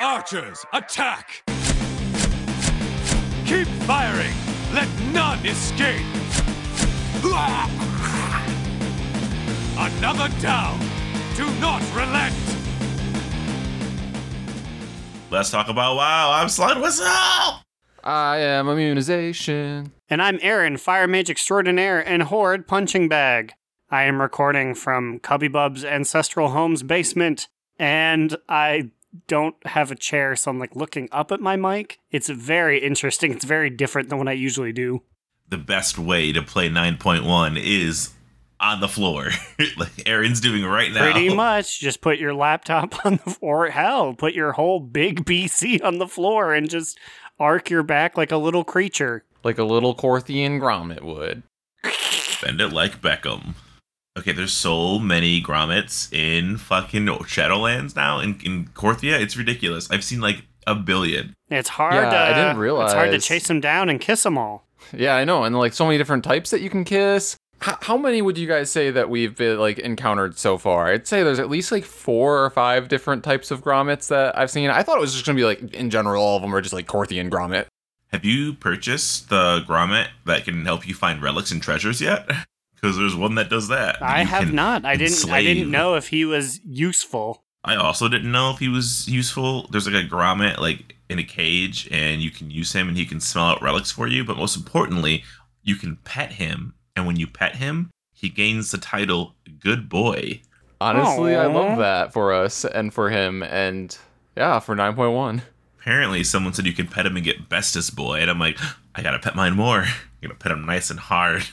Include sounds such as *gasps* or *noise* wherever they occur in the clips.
Archers, attack! Keep firing! Let none escape! Another down! Do not relent! Let's talk about WoW. I'm Slide Whistle. I am immunization. And I'm Aaron, Fire Mage Extraordinaire and Horde Punching Bag. I am recording from Cubby Bub's ancestral home's basement, and I don't have a chair, so I'm like looking up at my mic. It's very interesting. It's very different than what I usually do. The best way to play 9.1 is on the floor, *laughs* like Aaron's doing right now. Pretty *laughs* much, just put your laptop *laughs* on the or hell, put your whole big PC on the floor and just arc your back like a little creature. Like a little Korthian Grommet would. Bend it like Beckham. Okay, there's so many grommets in fucking Shadowlands now in, in Korthia. It's ridiculous. I've seen like a billion. It's hard. Yeah, to, I didn't realize. It's hard to chase them down and kiss them all. Yeah, I know. And like so many different types that you can kiss. H- how many would you guys say that we've been like encountered so far? I'd say there's at least like four or five different types of grommets that I've seen. I thought it was just gonna be like in general all of them are just like Korthian grommet. Have you purchased the grommet that can help you find relics and treasures yet? *laughs* Because there's one that does that. I You have not. I didn't. I didn't know if he was useful. I also didn't know if he was useful. There's like a grommet like in a cage, and you can use him, and he can smell out relics for you. But most importantly, you can pet him, and when you pet him, he gains the title "Good Boy." Honestly, I love that for us and for him and yeah, for 9.1. Apparently, someone said you can pet him and get bestest boy, and I'm like, I gotta pet mine more. *laughs* I'm gonna pet him nice and hard.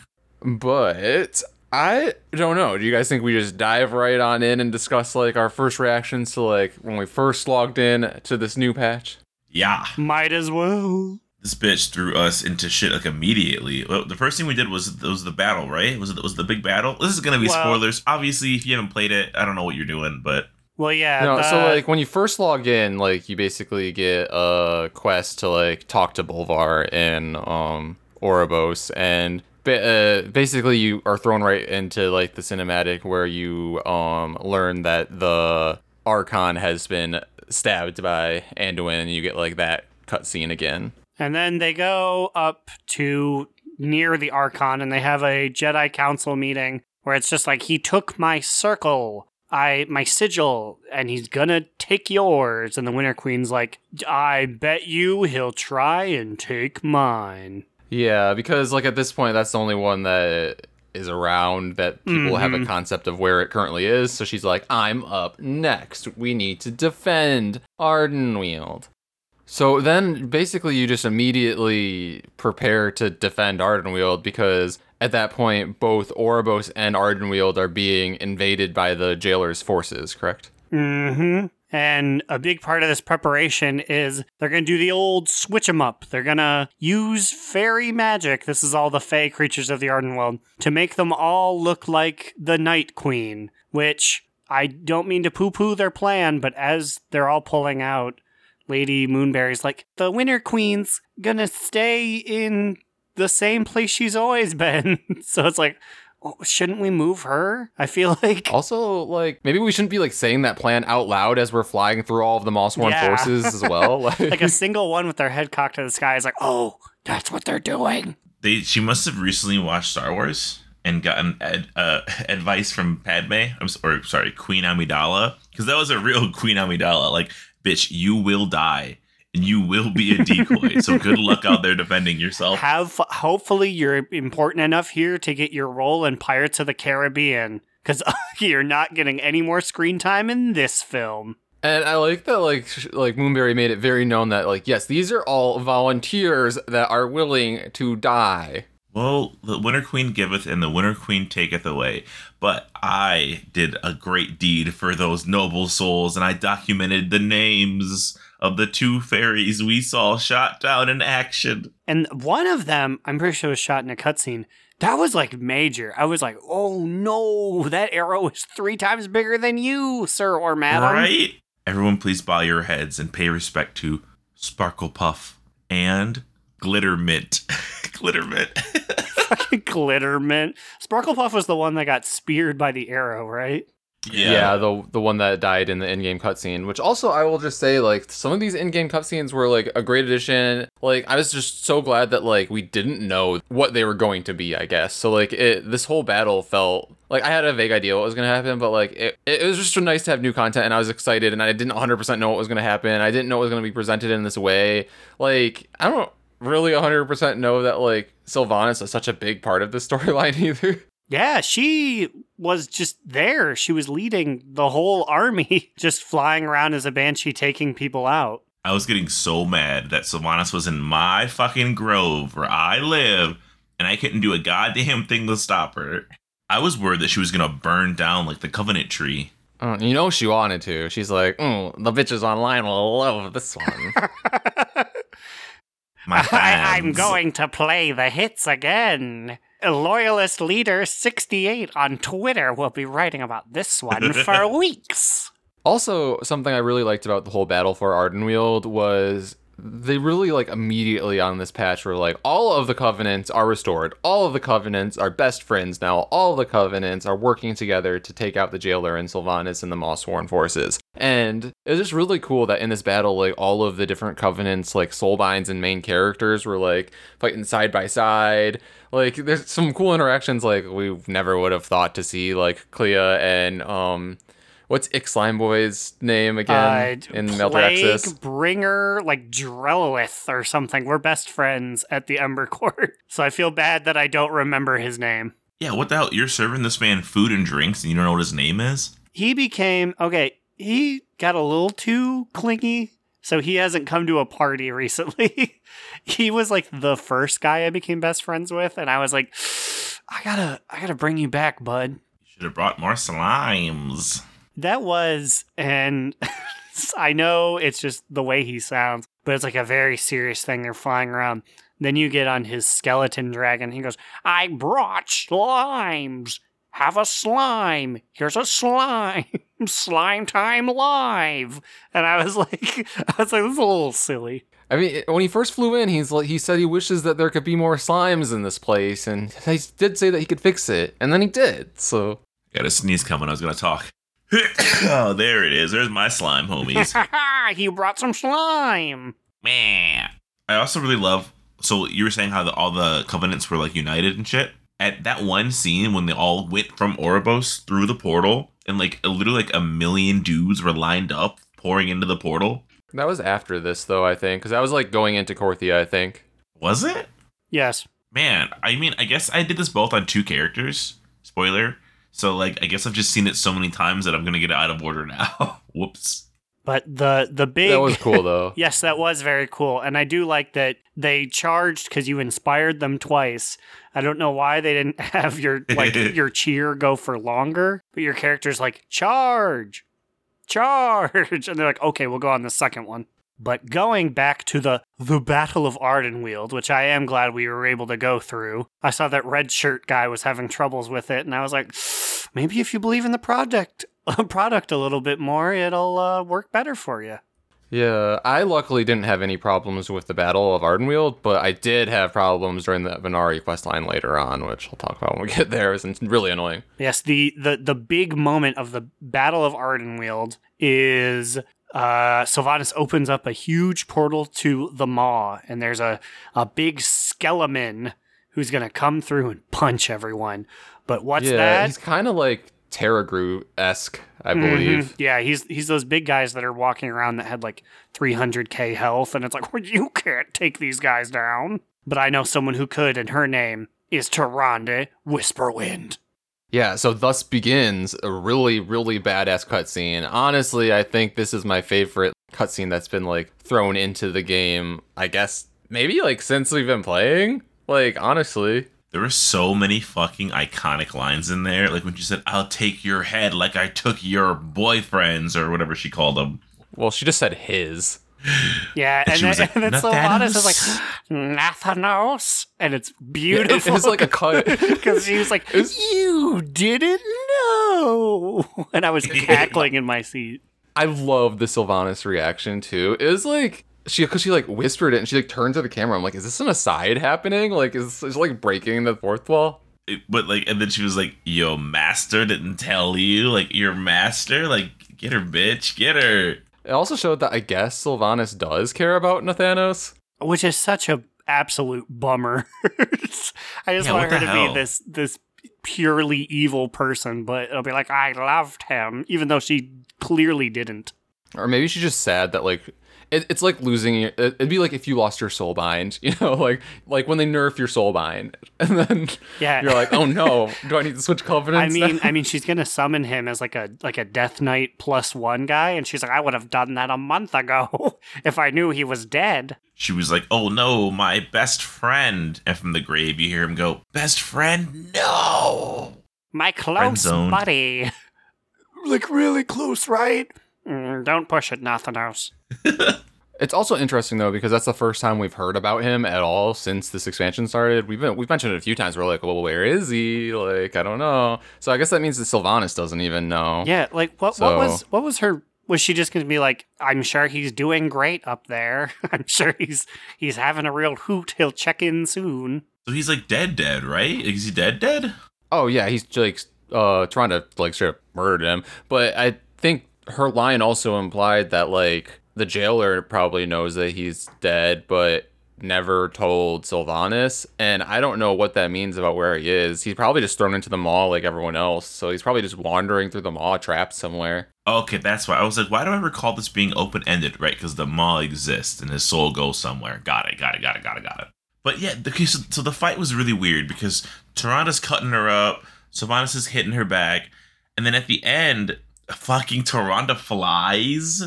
But I don't know. Do you guys think we just dive right on in and discuss like our first reactions to like when we first logged in to this new patch? Yeah, Might as well. this bitch threw us into shit like immediately. Well, the first thing we did was was the battle, right? Was it was the big battle? This is gonna be Well- spoilers. Obviously, if you haven't played it, I don't know what you're doing, but Well, yeah. No, the- so like when you first log in, like you basically get a quest to like talk to Bolvar and um Oribos, and ba- uh, basically you are thrown right into like the cinematic where you um learn that the Archon has been stabbed by Anduin, and you get like that cutscene again. And then they go up to near the Archon and they have a Jedi Council meeting where it's just like he took my circle, I my sigil, and he's gonna take yours. And the Winter Queen's like, I bet you he'll try and take mine. Yeah, because like at this point, that's the only one that is around that people have a concept of where it currently is. So she's like, "I'm up next. We need to defend Ardenweald." So then, basically, you just immediately prepare to defend Ardenweald because at that point, both Oribos and Ardenweald are being invaded by the jailer's forces. Correct? Mm-hmm. And a big part of this preparation is they're going to do the old switch 'em up. They're going to use fairy magic. This is all the fey creatures of the Ardenweald to make them all look like the Night Queen, which I don't mean to poo poo their plan, but as they're all pulling out, Lady Moonberry's like, the Winter Queen's gonna stay in the same place she's always been. *laughs* so it's like, shouldn't we move her? I feel *laughs* like. Also, like maybe we shouldn't be like saying that plan out loud as we're flying through all of the Mawsworn Yeah. forces as well. *laughs* Like, like a single one with their head cocked to the sky is like, oh, that's what they're doing. they she must have recently watched Star Wars and gotten ad, uh, *laughs* advice from Padme. I'm s- or sorry, Queen Amidala, because that was a real Queen Amidala. Like, bitch, you will die and you will be a decoy. so good luck out there defending yourself. Have hopefully you're important enough here to get your role in Pirates of the Caribbean because *laughs* you're not getting any more screen time in this film. And I like that, like, like Moonberry made it very known that, like, yes, these are all volunteers that are willing to die. Well, the Winter Queen giveth and the Winter Queen taketh away. But I did a great deed for those noble souls, and I documented the names of the two fairies we saw shot down in action. And one of them, I'm pretty sure was shot in a cutscene. That was like major. I was like, oh no, that arrow is three times bigger than you, sir or madam. Right? Everyone, please bow your heads and pay respect to Sparkle Puff and Glitter Mint. Glitter Mint. Glittermint. *laughs* *laughs* *laughs* Sparkle Puff was the one that got speared by the arrow, right? Yeah. the the one that died in the in-game cutscene. Which also I will just say, like, some of these in-game cutscenes were like a great addition. Like, I was just so glad that like we didn't know what they were going to be. I guess so. Like, it this whole battle felt like I had a vague idea what was gonna happen, but like it, it was just nice to have new content, and I was excited, and I didn't 100% know what was gonna happen. I didn't know it was gonna be presented in this way. Like, I don't really 100% know that like Sylvanas is such a big part of the *laughs* storyline either. Yeah, she was just there. She was leading the whole army, *laughs* just flying around as a banshee, taking people out. I was getting so mad that Sylvanas was in my fucking grove where I live, and I couldn't do a goddamn thing to stop her. I was worried that she was gonna burn down like the Covenant tree. Uh, you know she wanted to. She's like, mm, the bitches online will love this one. *laughs* My *laughs* I, I'm going to play the hits again. Loyalist Leader 68 on Twitter will be writing about this one for *laughs* weeks. Also, something I really liked about the whole battle for Ardenweald was they really like immediately on this patch were like all of the covenants are restored. All of the covenants are best friends now. All the covenants are working together to take out the jailer and Sylvanas and the Mawsworn forces. And it was just really cool that in this battle, like all of the different covenants, like soulbinds and main characters were like fighting side by side. Like there's some cool interactions like we never would have thought to see, like Clea and um what's Ix Slime Boy's name again Uh, in Plague Maldraxxus? Bringer, like Drellith or something. We're best friends at the Ember Court. *laughs* So I feel bad that I don't remember his name. Yeah, what the hell? You're serving this man food and drinks, and you don't know what his name is? He became, okay, he got a little too clingy. So he hasn't come to a party *laughs* recently. he was like the first guy I became best friends with. And I was like, *sighs* I gotta, I gotta bring you back, bud. You should have brought more slimes. That was, and *laughs* I know it's just the way he sounds, but it's like a very serious thing. They're flying around. Then you get on his skeleton dragon. He goes, I brought slimes. Have a slime. Here's a slime. *laughs* slime time live. And I was *laughs* like, I was like, this is a little silly. I mean, when he first flew in, he's like, he said he wishes that there could be more slimes in this place, and he did say that he could fix it, and then he did. So Got a sneeze coming. I was gonna talk. *coughs* oh, there it is. There's my slime, homies. *laughs* *laughs* he brought some slime. Man. I also really love. So you were saying how the, all the covenants were like united and shit. At that one scene when they all went from Oribos through the portal, and like literally like a million dudes were lined up pouring into the portal. that was after this, though, I think, because I was like going into Korthia, I think. Was it? Yes. Man, I mean, I guess I did this both on two characters. Spoiler. So like, I guess I've just seen it so many times that I'm gonna get it out of order now. *laughs* Whoops. But the the big That was cool, though. *laughs* Yes, that was very cool. And I do like that they charged because you inspired them twice. I don't know why they didn't *laughs* have your like your cheer go for longer, but your character's like, charge, charge. And they're like, okay, we'll go on the second one. But going back to the the Battle of Ardenweald, which I am glad we were able to go through, I saw that red shirt guy was having troubles with it, and I was like, maybe if you believe in the product *laughs* product a little bit more, it'll uh, work better for you. Yeah, I luckily didn't have any problems with the Battle of Ardenweald, but I did have problems during the Venari questline later on, which I'll talk about when we get there. It's really annoying. Yes, the the the big moment of the Battle of Ardenweald is uh Sylvanas opens up a huge portal to the Maw, and there's a a big skeleton who's gonna come through and punch everyone. But what's yeah, that? he's kind of like Terragrue esque, I Mhm. believe. Yeah, he's he's those big guys that are walking around that had like 300k health, and it's like, *laughs* well, you can't take these guys down. But I know someone who could, and her name is Tyrande Whisperwind. Yeah, so thus begins a really, really badass cutscene. Honestly, I think this is my favorite cutscene that's been like thrown into the game. I guess maybe like since we've been playing. Like honestly, There were so many fucking iconic lines in there. Like when she said, I'll take your head like I took your boyfriends or whatever she called them. well, she just said his. Yeah, and, she then, was like, and then Sylvanas is "Nathanos?" like, Nathanos, and it's It, beautiful. it was like a cut. *laughs* because she was like, was- "You didn't know," and I was *laughs* cackling in my seat. I love the Sylvanas reaction too. It was like she because she like whispered it and she like turned to the camera. I'm like, is this an aside happening? Like, is is like breaking the fourth wall? but like, and then she was like, "Your master didn't tell you, like your master, like get her, bitch, get her." It also showed that I guess Sylvanas does care about Nathanos. which is such a absolute bummer. *laughs* I just Yeah, want her to hell? be this this purely evil person, but it'll be like I loved him, even though she clearly didn't. Or maybe she's just sad that like it, it's like losing your. it- It'd be like if you lost your soul bind, *laughs* you know, like like when they nerf your soul bind, *laughs* and then Yeah. you're like, oh no, *laughs* do I need to switch I mean, now? I mean, she's gonna summon him as like a like a Death Knight plus one guy, and she's like, I would have done that a month ago if I knew he was dead. She was like, "Oh no, my best friend!" And from the grave, you hear him go, "Best friend, no!" My close buddy. like really close, right? Mm, don't push it, Nathanos. *laughs* It's also interesting though because that's the first time we've heard about him at all since this expansion started. We've been, we've mentioned it a few times. We're like, well, where is he? Like, I don't know. So I guess that means that Sylvanas doesn't even know. Yeah, like what? So- what was what was her? Was she just going to be like, "I'm sure he's doing great up there. *laughs* I'm sure he's he's having a real hoot. He'll check in soon." So he's like dead, dead, right? Is he dead, dead? Oh yeah, he's like uh trying to like straight up murder him. But I think her line also implied that like the jailer probably knows that he's dead, but never told Sylvanas. And I don't know what that means about where he is. He's probably just thrown into the Maw like everyone else. So he's probably just wandering through the Maw, trapped somewhere. Okay, that's why I was like, why do I recall this being open ended? Right, because the Maw exists and his soul goes somewhere. Got it, got it, got it, got it, got it. But yeah, okay, so, so the fight was really weird because Tyrande's cutting her up, Sylvanas is hitting her back, and then at the end, fucking Tyrande flies.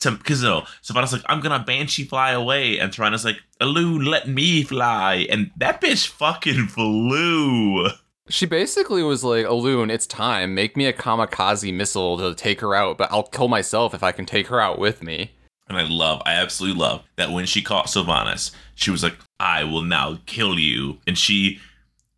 To, because no, Sylvanas like, I'm gonna banshee fly away, and Tyrande's like, Alune, let me fly, and that bitch fucking flew. She basically was like, Alune, it's time. Make me a kamikaze missile to take her out, but I'll kill myself if I can take her out with me. And I love, I absolutely love that when she caught Sylvanas, she was like, I will now kill you. And she,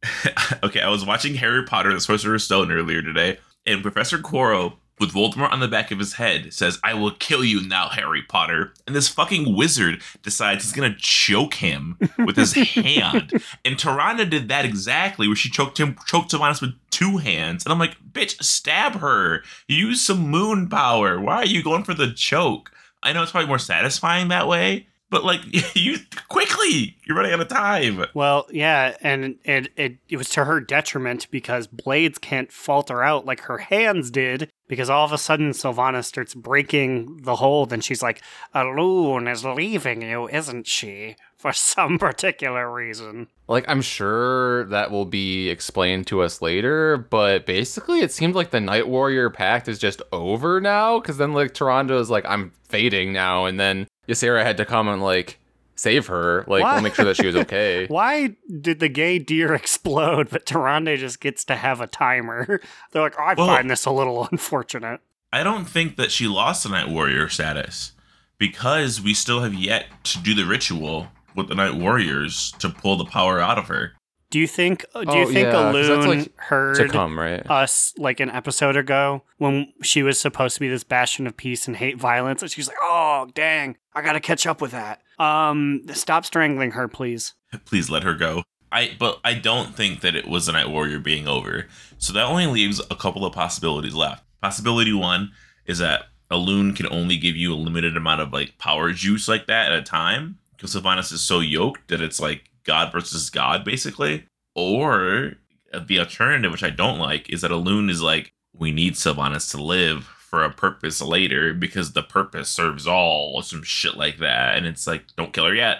*laughs* okay, I was watching Harry Potter, the Sorcerer's Stone earlier today, and Professor Quirrell, with Voldemort on the back of his head, says, I will kill you now, Harry Potter. And this fucking wizard decides he's gonna choke him with his *laughs* hand. And Tyrande did that exactly, where she choked him, choked Sylvanas with two hands. And I'm like, bitch, stab her. Use some moon power. Why are you going for the choke? I know it's probably more satisfying that way, but like *laughs* you quickly, you're running out of time. Well, yeah, and it, it it was to her detriment because blades can't falter out like her hands did. Because all of a sudden Sylvana starts breaking the hold, and she's like, "Alune is leaving you, isn't she? For some *laughs* particular reason." Like, I'm sure that will be explained to us later, but basically, it seemed like the Night Warrior Pact is just over now. Because then, like, Tyrande is like, I'm fading now, and then Ysera had to come and like save her, like, What? we'll make sure that she was okay. *laughs* Why did the gay deer *laughs* explode, but Tyrande just gets to have a timer? *laughs* They're like, I Well- find this a little unfortunate. I don't think that she lost the Night Warrior status because we still have yet to do the ritual with the Night Warriors to pull the power out of her. Do you think? uh, Do Oh, you think yeah, 'cause that's, Alune like, to heard come, right? us like an episode ago when she was supposed to be this bastion of peace and hate violence, and she's like, "Oh, dang, I gotta catch up with that." Um, stop strangling her, please. Please let her go. I but I don't think that it was the Night Warrior being over. So that only leaves a couple of possibilities left. Possibility one is that Alune can only give you a limited amount of like power juice like that at a time. Because Sylvanas is so yoked that it's like God versus God, basically. Or the alternative, which I don't like, is that Alune is like, we need Sylvanas to live for a purpose later because the purpose serves all, or some shit like that. And it's like, don't kill her yet.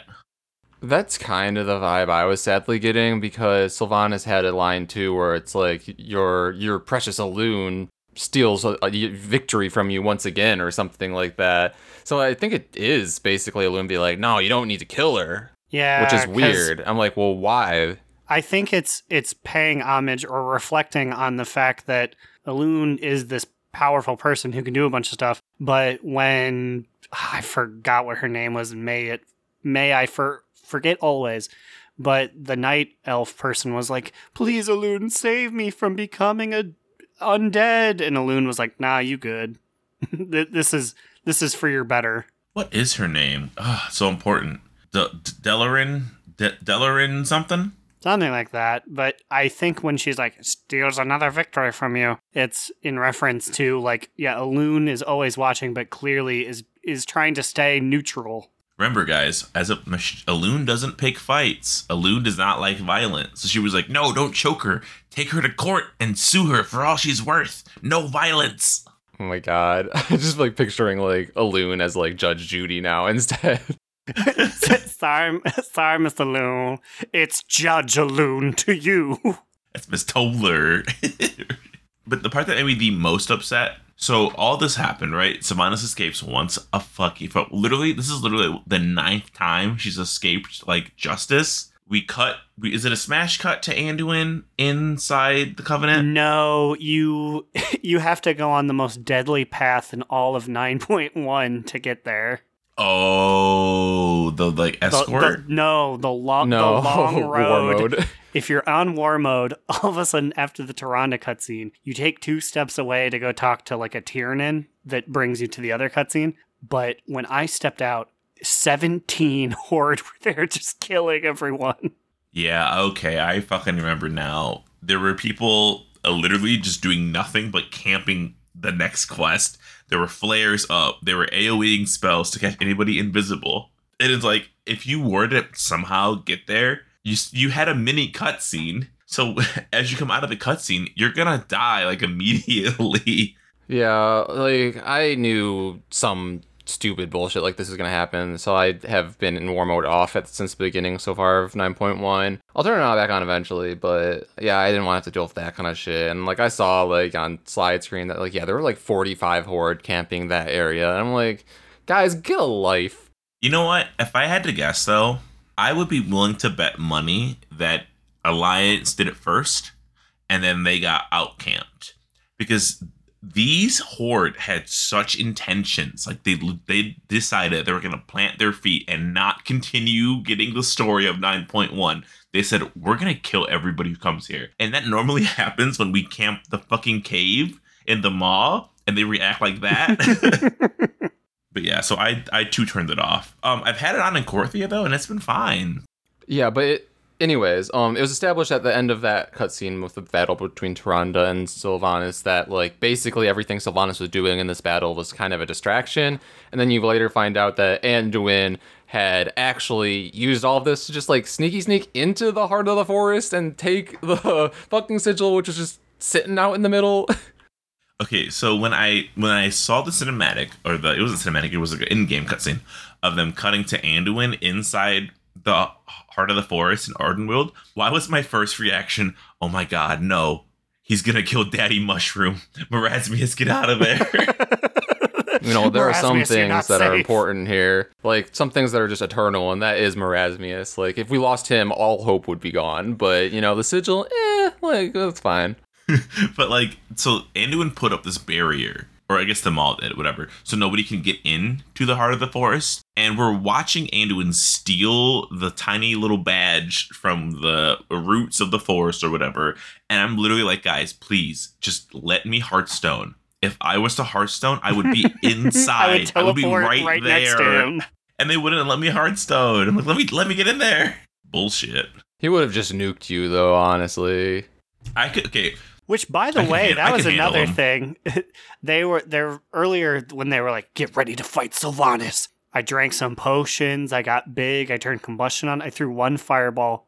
That's kind of the vibe I was sadly getting because Sylvanas had a line too where it's like your your precious Alune steals uh, a, a victory from you once again or something like that. So I think it is basically Alune be like, no, you don't need to kill her, Yeah, which is weird. I'm like, well, why? I think it's it's paying homage or reflecting on the fact that Alune is this powerful person who can do a bunch of stuff, but when *sighs* I forgot what her name was, may it may I for forget always. But the night elf person was like, "Please, Alune, save me from becoming a undead." And Alune was like, "Nah, you good. *laughs* This is this is for your better." What is her name? Ah, so important. De- De- Delaryn? De- Delaryn something? Something like that. But I think when she's like, steals another victory from you, it's in reference to like, yeah, Alune is always watching, but clearly is is trying to stay neutral. Remember, guys, as a mach- Alune doesn't pick fights. Alune does not like violence. So she was like, "No, don't choke her. Take her to court and sue her for all she's worth. No violence." Oh my god. *laughs* I'm just like picturing like Alune as like Judge Judy now *laughs* instead. *laughs* sorry, sorry, Mr. Loon. It's Judge Alune to you. That's Miss Toller. *laughs* but the part that made me the most upset. So all this happened, right? Sylvanas escapes once a fucking for literally. This is literally the ninth time she's escaped like justice. We cut. We, is it a smash cut to Anduin inside the Covenant? No, you *laughs* you have to go on the most deadly path in all of 9.1 to get there. Oh, the like escort. the- no, the long No, the long war road. mode. *laughs* If you're on war mode, all of a sudden after the Tyrande cutscene, you take two steps away to go talk to like a Tiernan that brings you to the other cutscene. But when I stepped out, 17 *laughs* horde were there just killing everyone. Yeah, okay, I fucking remember now. There were people uh, literally just doing nothing but camping the next quest. There were flares up. There were AoEing spells to catch anybody invisible. It is like if you were to somehow get there, you you had a mini cutscene. So *laughs* as you come out of the cutscene, you're gonna die like *laughs* immediately. Yeah, like I knew some stupid bullshit like this is gonna happen, so I have been in war mode off at since the beginning so far of 9.1. I'll turn it on back on eventually, but yeah, I didn't want to have to deal with that kind of shit. And like I saw like on slide screen that like yeah, there were like 45 horde camping that area, and I'm like, guys, get a life. You know what? If I had to guess though, I would be willing to bet money that Alliance did it first and then they got outcamped. Because these horde had such intentions. Like they they decided they were gonna plant their feet and not *laughs* continue getting the story of 9.1. They said, We're gonna kill everybody who comes here. And that normally *laughs* happens when we camp the fucking cave in the maw and they react like that. *laughs* But yeah, so I I too turned it off. Um, I've had it on in Korthia though, and it's been fine. Yeah, but it, anyways, um, it was established at the end of that cutscene with the battle between Tyrande and Sylvanas that like basically everything Sylvanas was doing in this battle was kind of a distraction, and then you later find out that Anduin had actually used all of this to just like sneaky sneak into the heart of the forest and take the *laughs* fucking sigil, which was just sitting out in the middle. *laughs* Okay, so when I when I saw the cinematic or the it wasn't cinematic, it was an in-game cutscene of them cutting to Anduin inside the heart of the forest in Ardenweald. Why was my first reaction? Oh my god, no! He's gonna kill Daddy Mushroom. *laughs* Marasmius, get out of there! *laughs* you know, there are some Marasmius, you're not things that are important here, like some things that are just eternal, and that is Marasmius. Like if we lost him, all hope would be gone. But you know, the sigil, eh, like that's fine. *laughs* but like, so Anduin put up this barrier, or I guess the Maw did, whatever, so nobody can get in to the heart of the forest. And we're watching Anduin steal the tiny little badge from the roots of the forest or whatever. And I'm literally like, guys, please just let me Hearthstone. If I was to Hearthstone, I would be *laughs* inside. I would be teleport right, right, there. next to him. And they wouldn't let me Hearthstone. I'm like, let me let me get in there. Bullshit. He would have just nuked you, though. Honestly, I could okay. Which, by the way, that was another thing. *laughs* they were there earlier when they were like, "Get ready to fight Sylvanas." I drank some potions. I got big. I turned combustion on. I threw one fireball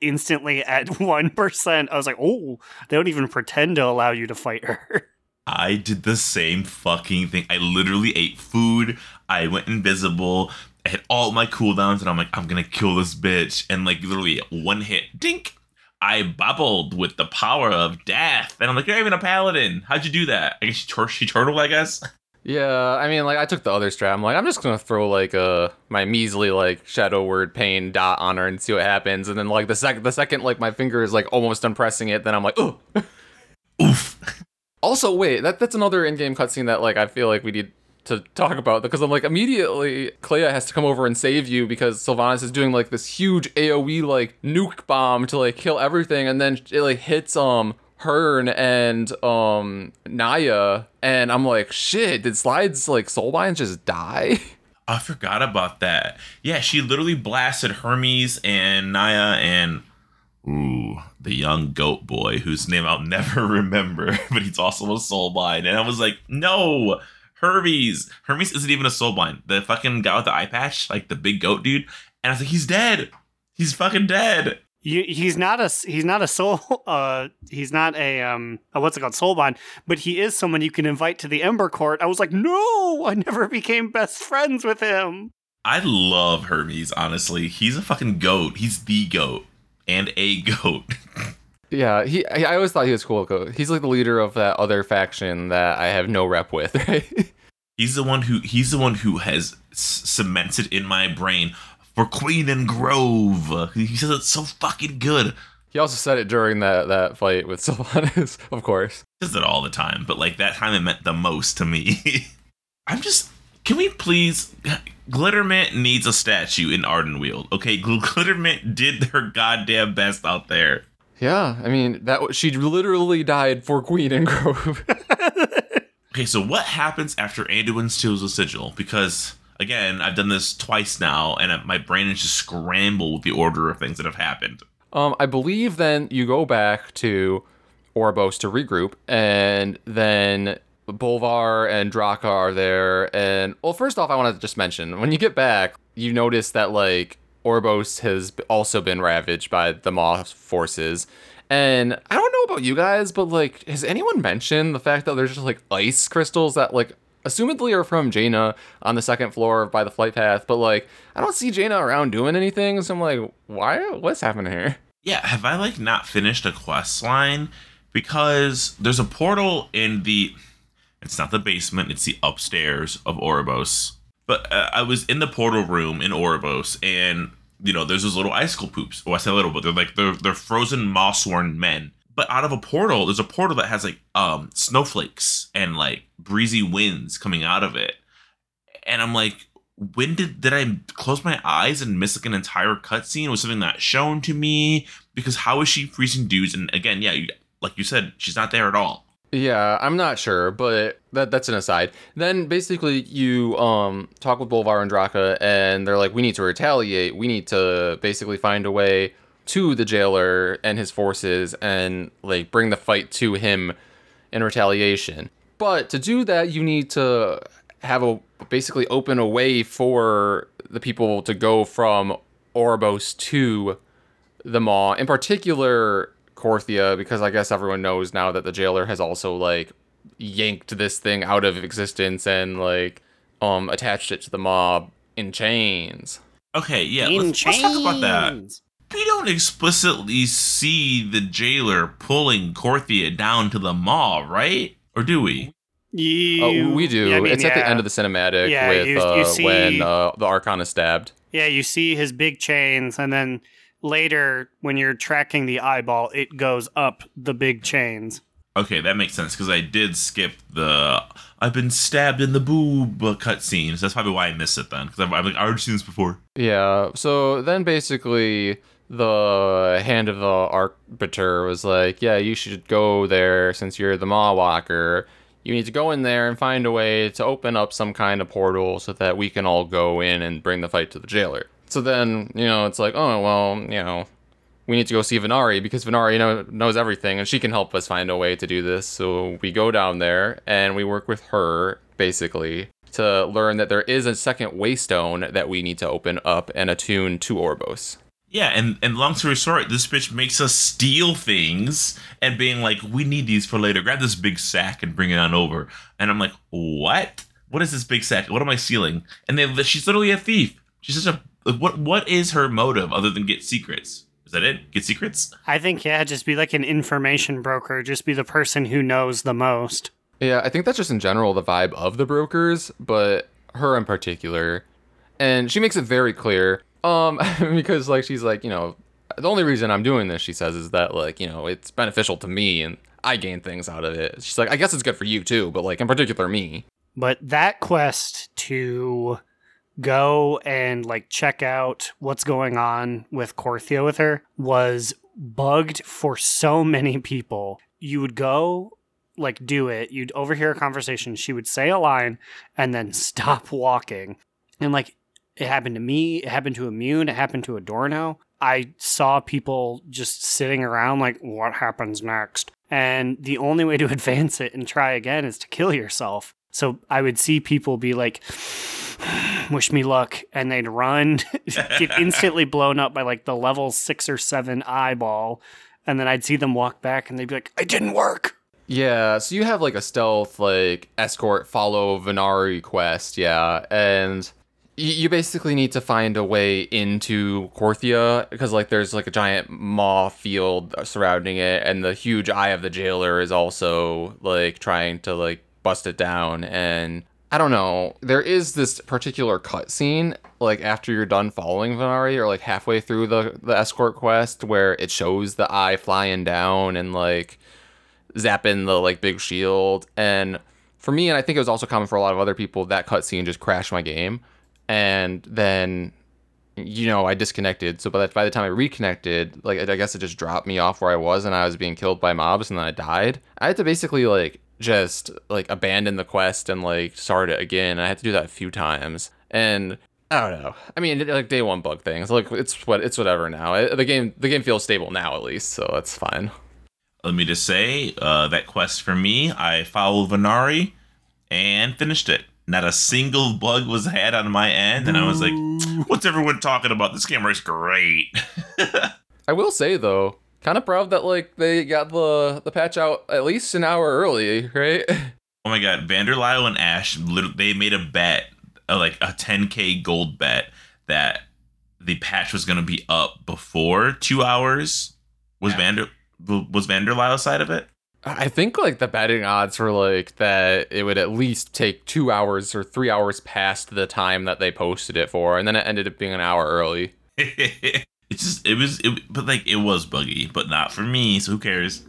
instantly at *laughs* one percent. I was like, "Oh, they don't even pretend to allow you to fight her." *laughs* I did the same fucking thing. I literally ate food. I went invisible. I hit all my cooldowns, and I'm like, I'm gonna kill this bitch. And like literally one hit, dink. I bubbled with the power of death, and I'm like, you're not even a paladin. How'd you do that? I guess she, tur- she turtled, I guess. *laughs* yeah. I mean, like I took the other strat. I'm like, I'm just gonna throw like a my measly like shadow word pain dot on her and see what happens. And then like the second the second like my finger is like almost done pressing it, then I'm like, oh. Oof. *laughs* Also, wait, that that's another in-game cutscene that like I feel like we need to talk about because I'm like immediately Clea has to come over and save you because Sylvanas is doing like this huge AoE like nuke bomb to like kill everything and then it like hits um Hearn and um Niya and I'm like shit did Slides like Soulbinds just die? *laughs* I forgot about that. Yeah, she literally blasted Hermes and Niya and Ooh, the young goat boy whose name I'll *laughs* never remember, *laughs* but he's also a soulbind. And I was like, no, Hermes. Hermes isn't even a soulblind. The fucking guy with the eye patch, like the big goat dude. And I was like, he's dead. He's fucking dead. You, he's not a he's not a soul *laughs* uh he's not a um uh, what's it called soulbond but he is someone you can invite to the Ember Court. I was like, no, I never *laughs* became best friends with him. I love Hermes, honestly. He's a fucking goat. He's the goat and a *laughs* goat. Yeah, he. I I always thought he was cool. He's like the leader of that other faction that I have no rep with. Right? He's the one who he's the one who has cemented in my brain for Queen and Grove. He says it's so fucking good. he also said it during that that fight with *laughs* Sylvanas, of course. He says it all the time, but like that time it meant the most to me. *laughs* I'm just can we please Glittermint needs a statue in Ardenweald. Okay, Gl- Glittermint did their goddamn best out there. Yeah, I mean that she literally died for Queen and Grove. *laughs* Okay, so what happens after Anduin steals the sigil? Because again, I've done this twice now, and my brain is just scrambled with the order of things that have happened. um, I believe then you go back to Oribos to regroup, and then Bolvar and Draka are there. And well, first off, I want to just mention when you get back, you notice that like Oribos has also been ravaged by the Moth forces. And I don't know about you guys, but like, has anyone mentioned the fact that there's just like ice crystals that like assumedly are from Jaina on the second floor by the flight path, but like I don't see Jaina around doing anything, so I'm like, why? What's happening here? Yeah, have I like not finished a quest line? Because there's a portal in the. It's not the basement; it's the upstairs of Oribos. But uh, I was in the portal room in Oribos, and you know, there's those little icicle poops. Oh, I say little, but they're like they're they're frozen Maw-sworn men. But out of a portal, there's a portal that has like um snowflakes and like breezy winds coming out of it. And I'm like, when did did I close my eyes and miss like an entire cutscene? Was something not shown to me? Because how is she freezing dudes? And again, yeah, you, like you said, she's not there at all. Yeah, I'm not sure, but that that's an aside. Then basically you um talk with Bolvar and Draka and they're like, we need to retaliate. We need to basically find a way to the jailer and his forces and like bring the fight to him in retaliation. But to do that, you need to have a basically open a way for the people to go from Oribos to the Maw, in particular Korthia, because I guess everyone knows now that the jailer has also like yanked this thing out of existence and like um attached it to the Maw in chains. Okay, yeah, In let's, let's talk about that. We don't explicitly see the jailer pulling Korthia down to the Maw, right? Or do we? You, Oh, we do. yeah, I mean, it's at the end of the cinematic Yeah, with you- you uh, see- when uh, the Archon is stabbed. Yeah, you see his big chains, and then later, when you're tracking the eyeball, it goes up the big chains. Okay, that makes sense because I did skip the I've been stabbed in the boob uh, cutscenes. That's probably why I missed it then because I've, I've like, already seen this before. Yeah. So then basically the hand of the arbiter was like, "Yeah, you should go there since you're the Maw Walker. You need to go in there and find a way to open up some kind of portal so that we can all go in and bring the fight to the jailer." So then, you know, it's like, "Oh, well, you know, we need to go see Venari because Venari know, knows everything and she can help us find a way to do this. So we go down there and we work with her basically to learn that there is a second waystone that we need to open up and attune to Oribos. Yeah, and and long story short, this bitch makes us steal things and being like, we need these for later. Grab this big sack and bring it on over. And I'm like, what? What is this big sack? What am I stealing? And they, she's literally a thief. She's such a what? What is her motive other than get secrets? Is that it? Get secrets? I think, yeah, just be like an information broker, just be the person who knows the most. Yeah, I think that's just in general the vibe of the brokers, but her in particular. And she makes it very clear um *laughs* because like she's like, you know, the only reason I'm doing this, she says, is that like, you know, it's beneficial to me and I gain things out of it. She's like, I guess it's good for you too, but like in particular me. But that quest to go and like check out what's going on with Korthia with her was bugged for so many people. You would go like do it, you'd overhear a conversation, she would say a line and then *laughs* stop walking. And like it happened to me, it happened to Immune, it happened to Adorno. I saw people just sitting around like, what happens next? And the only way to *laughs* advance it and try again is to kill yourself. So I would see people be like, wish me luck, and they'd run, *laughs* get instantly blown up by like the level six or seven eyeball. And then I'd see them walk back and they'd be like, it didn't work. Yeah, so you have like a stealth, like escort, follow Venari quest, yeah, and you basically need to find a way into Korthia because like there's like a giant maw field surrounding it, and the huge eye of the jailer is also like trying to like bust it down, and I don't know. There is this particular cutscene like after you're done following Venari or like halfway through the the escort quest where it shows the eye flying down and like zapping the like big shield. And for me, and I think it was also common for a lot of other people, that cutscene just crashed my game. And then, you know, I disconnected. So by the, by the time I reconnected, like I guess it just dropped me off where I was, and I was being killed by mobs, and then I died. I had to basically like just like abandon the quest and like start it again. I had to do that a few times, and I don't know. I mean, like day one bug things. Like it's what it's whatever now. It, the game the game feels stable now at least, so that's fine. Let me just say uh, that quest for me, I followed Venari and finished it. Not a single bug was had on my end, and I was like, "What's everyone talking about? This game is great." *laughs* I will say though, kind of proud that like they got the the patch out at least an hour early, right? Oh my god, Vanderlyle and Ash, they made a bet, uh, like a 10k gold bet, that the patch was going to be up before two hours. Was Yeah. Vander was Vanderlyle's side of it? I think like the betting odds were like that it would at least take two hours or three hours past the time that they posted it for, and then it ended up being an hour early. *laughs* it's just it was, it, but like it was buggy, but not for me. So who cares?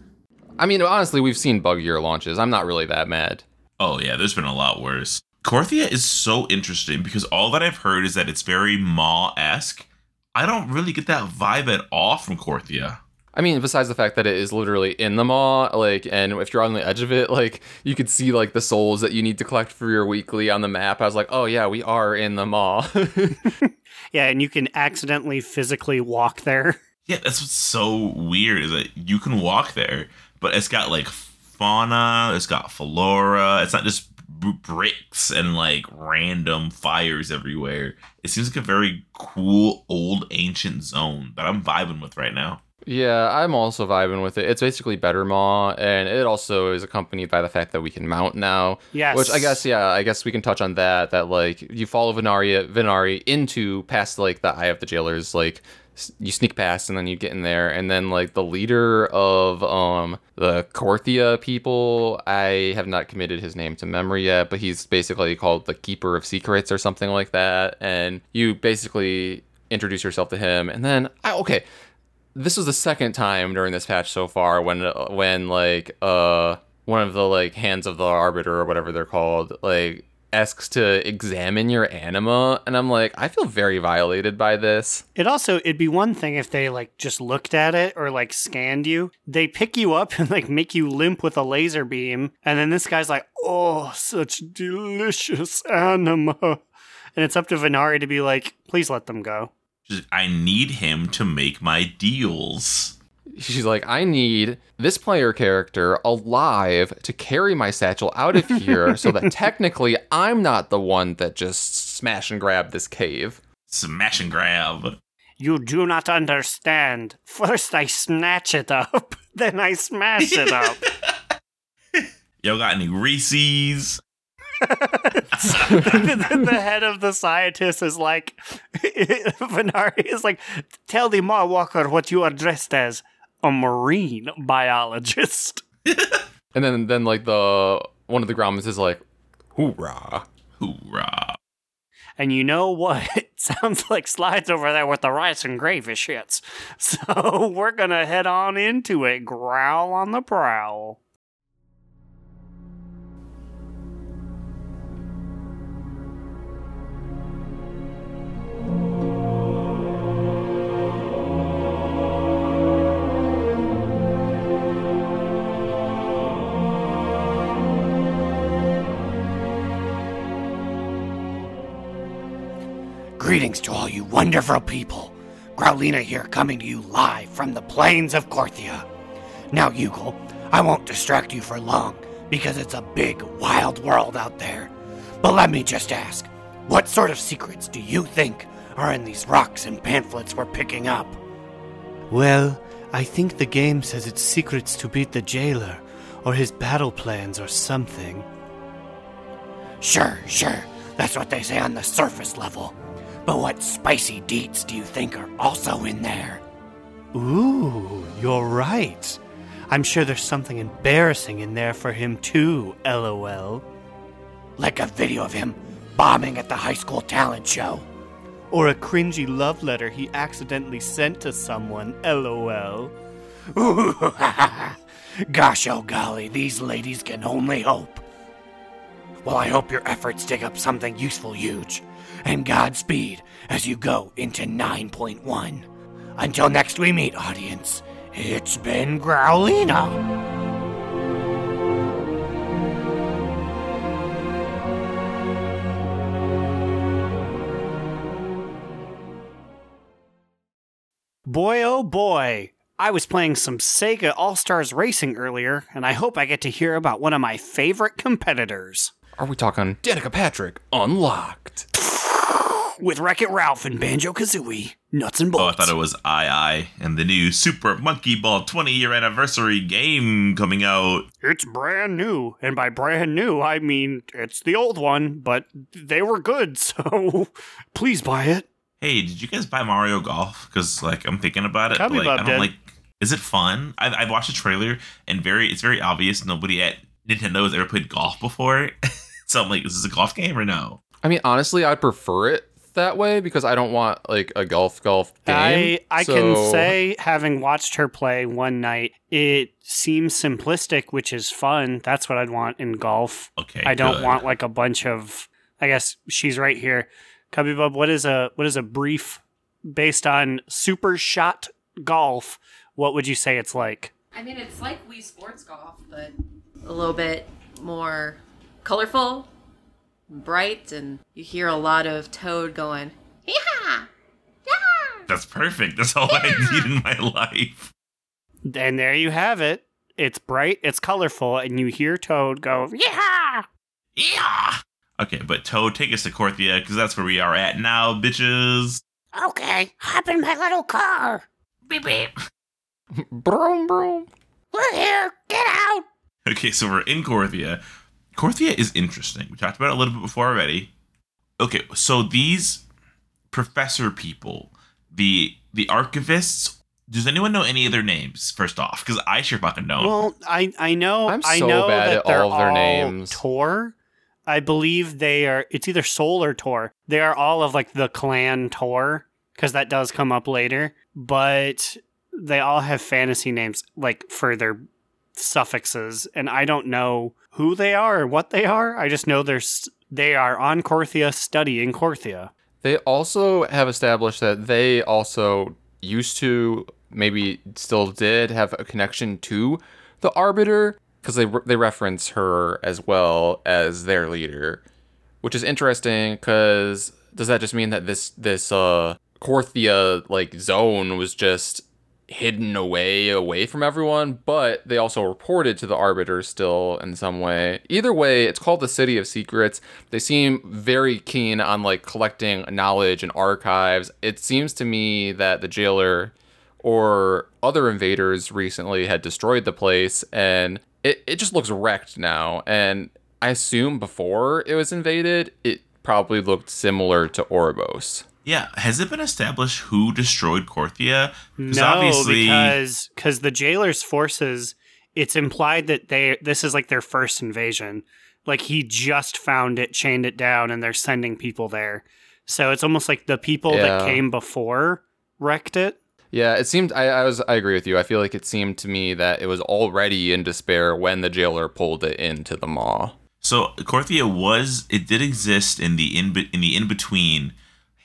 I mean, honestly, we've seen buggier launches. I'm not really that mad. Oh yeah, there's been a lot worse. Korthia is so interesting because all that I've heard is that it's very Maw esque. I don't really get that vibe at all from Korthia. I mean, besides the fact that it is literally in the maw, like, and if you're on the edge of it, like, you could see like the souls that you need to collect for your weekly on the map. I was like, oh yeah, we are in the maw. *laughs* Yeah, and you can accidentally physically walk there. *laughs* Yeah, that's what's so weird is that you can walk there, but it's got like fauna, it's got flora. It's not just bricks and like random fires everywhere. It seems like a very cool old ancient zone that I'm vibing with right now. Yeah, I'm also vibing with it. It's basically better Maw, and it also is accompanied by the fact that we can mount now. Yes. Which I guess, yeah, I guess we can touch on that. That like you follow Venari, Venari into past like the Eye of the Jailers, like you sneak past and then you get in there, and then like the leader of um the Korthia people, I have not committed his name to memory yet, but he's basically called the Keeper of Secrets or something like that, and you basically introduce yourself to him, and then I okay this was the second time during this patch so far when uh, when like uh one of the like hands of the arbiter or whatever they're called like asks to examine your anima and i'm like i feel very violated by this It also it'd be one thing if they like just looked at it or like scanned you. They pick you up and like make you limp with a laser beam, and then this guy's like, "Oh, such delicious anima," and it's up to Venari to be like, "Please let them go." Just, I need him to make my deals. she's like i need this player character alive to carry my satchel out of here so that *laughs* technically i'm not the one that just smash and grab this cave Smash and grab. You do not understand. First I snatch it up, *laughs* then I smash it up. *laughs* Y'all got any Reese's? The, the head of the scientist is like, *laughs* Venari is like, tell the Maw Walker what you are dressed as a marine biologist. *laughs* and then then like the one of the gromets is like hoorah Hoorah. And you know what? *laughs* It sounds like slides over there with the rice and gravy shits. So we're gonna head on into it. Growl on the prowl. Greetings to all you wonderful people. Growlina here coming to you live from the plains of Korthia. Now, Yugal, I won't distract you for long because it's a big, wild world out there. But let me just ask what sort of secrets do you think are in these rocks and pamphlets we're picking up? Well, I think the game says it's secrets to beat the jailer, or his battle plans, or something. Sure, sure, that's what they say on the surface level. But what spicy deets do you think are also in there? Ooh, you're right. I'm sure there's something embarrassing in there for him too, lol. Like a video of him bombing at the high school talent show. Or a cringy love letter he accidentally sent to someone, lol. *laughs* Gosh, oh golly, these ladies can only hope. Well, I hope your efforts dig up something useful, huge. And Godspeed as you go into 9.1. Until next we meet, audience, it's been Growlina. Boy, oh boy. I was playing some Sega All Stars Racing earlier, and I hope I get to hear about one of my favorite competitors. Are we talking Danica Patrick unlocked? With Wreck It Ralph and Banjo Kazooie, nuts and bolts. Oh, I thought it was I I and the new Super Monkey Ball 20 year anniversary game coming out. It's brand new, and by brand new, I mean it's the old one, but they were good, *laughs* so please buy it. Hey, did you guys buy Mario Golf? Because like I'm thinking about it. but, Cubby like, Bob I did. don't like. Is it fun? I've, I've watched the trailer and very it's very obvious nobody at Nintendo has ever played golf before. *laughs* so I'm like, is this a golf game or no? I mean, honestly, I'd prefer it that way because I don't want like a golf golf game. I I So- can say, having watched her play one night, it seems simplistic, which is fun. That's what I'd want in golf. Okay, I don't good. want like a bunch of. I guess she's right here. Cubby Bub, what is a what is a brief based on super shot golf? What would you say it's like? I mean, it's like Wii Sports Golf, but a little bit more colorful, bright, and you hear a lot of Toad going, yeah, yeah. That's perfect. That's all I need in my life. And there you have it. It's bright, it's colorful, and you hear Toad go, yeah. Yeah. Okay, but Toad, take us to Korthia because that's where we are at now, bitches. Okay, hop in my little car. Beep beep. Broom, broom. We're here. Get out. Okay, so we're in Korthia. Korthia is interesting. We talked about it a little bit before already. Okay, so these professor people, the the archivists. Does anyone know any of their names? First off, because I sure fucking don't. Well, I I know I'm I know bad that at they're all of their all names. Tor. I believe they are. It's either Soul or Tor. They are all of like the clan Tor because that does come up later. But they all have fantasy names like for their suffixes, and I don't know who they are or what they are. I just know they're they are on Korthia studying Korthia. They also have established that they also used to, maybe still did, have a connection to the Arbiter because they they reference her as well as their leader, which is interesting. Because does that just mean that this this uh Korthia like zone was just hidden away away from everyone but they also reported to the arbiter still in some way. Either way it's called the city of secrets. They seem very keen on like collecting knowledge and archives. It seems to me that the jailer or other invaders recently had destroyed the place and it, it just looks wrecked now. And i assume before it was invaded it probably looked similar to Oribos. Yeah, has it been established who destroyed Korthia? No, because because the jailer's forces. It's implied that they this is like their first invasion. Like he just found it, chained it down, and they're sending people there. So it's almost like the people that came before wrecked it. Yeah, it seemed I, I was I agree with you. I feel like it seemed to me that it was already in despair when the jailer pulled it into the maw. So Korthia was it did exist in the in in the in between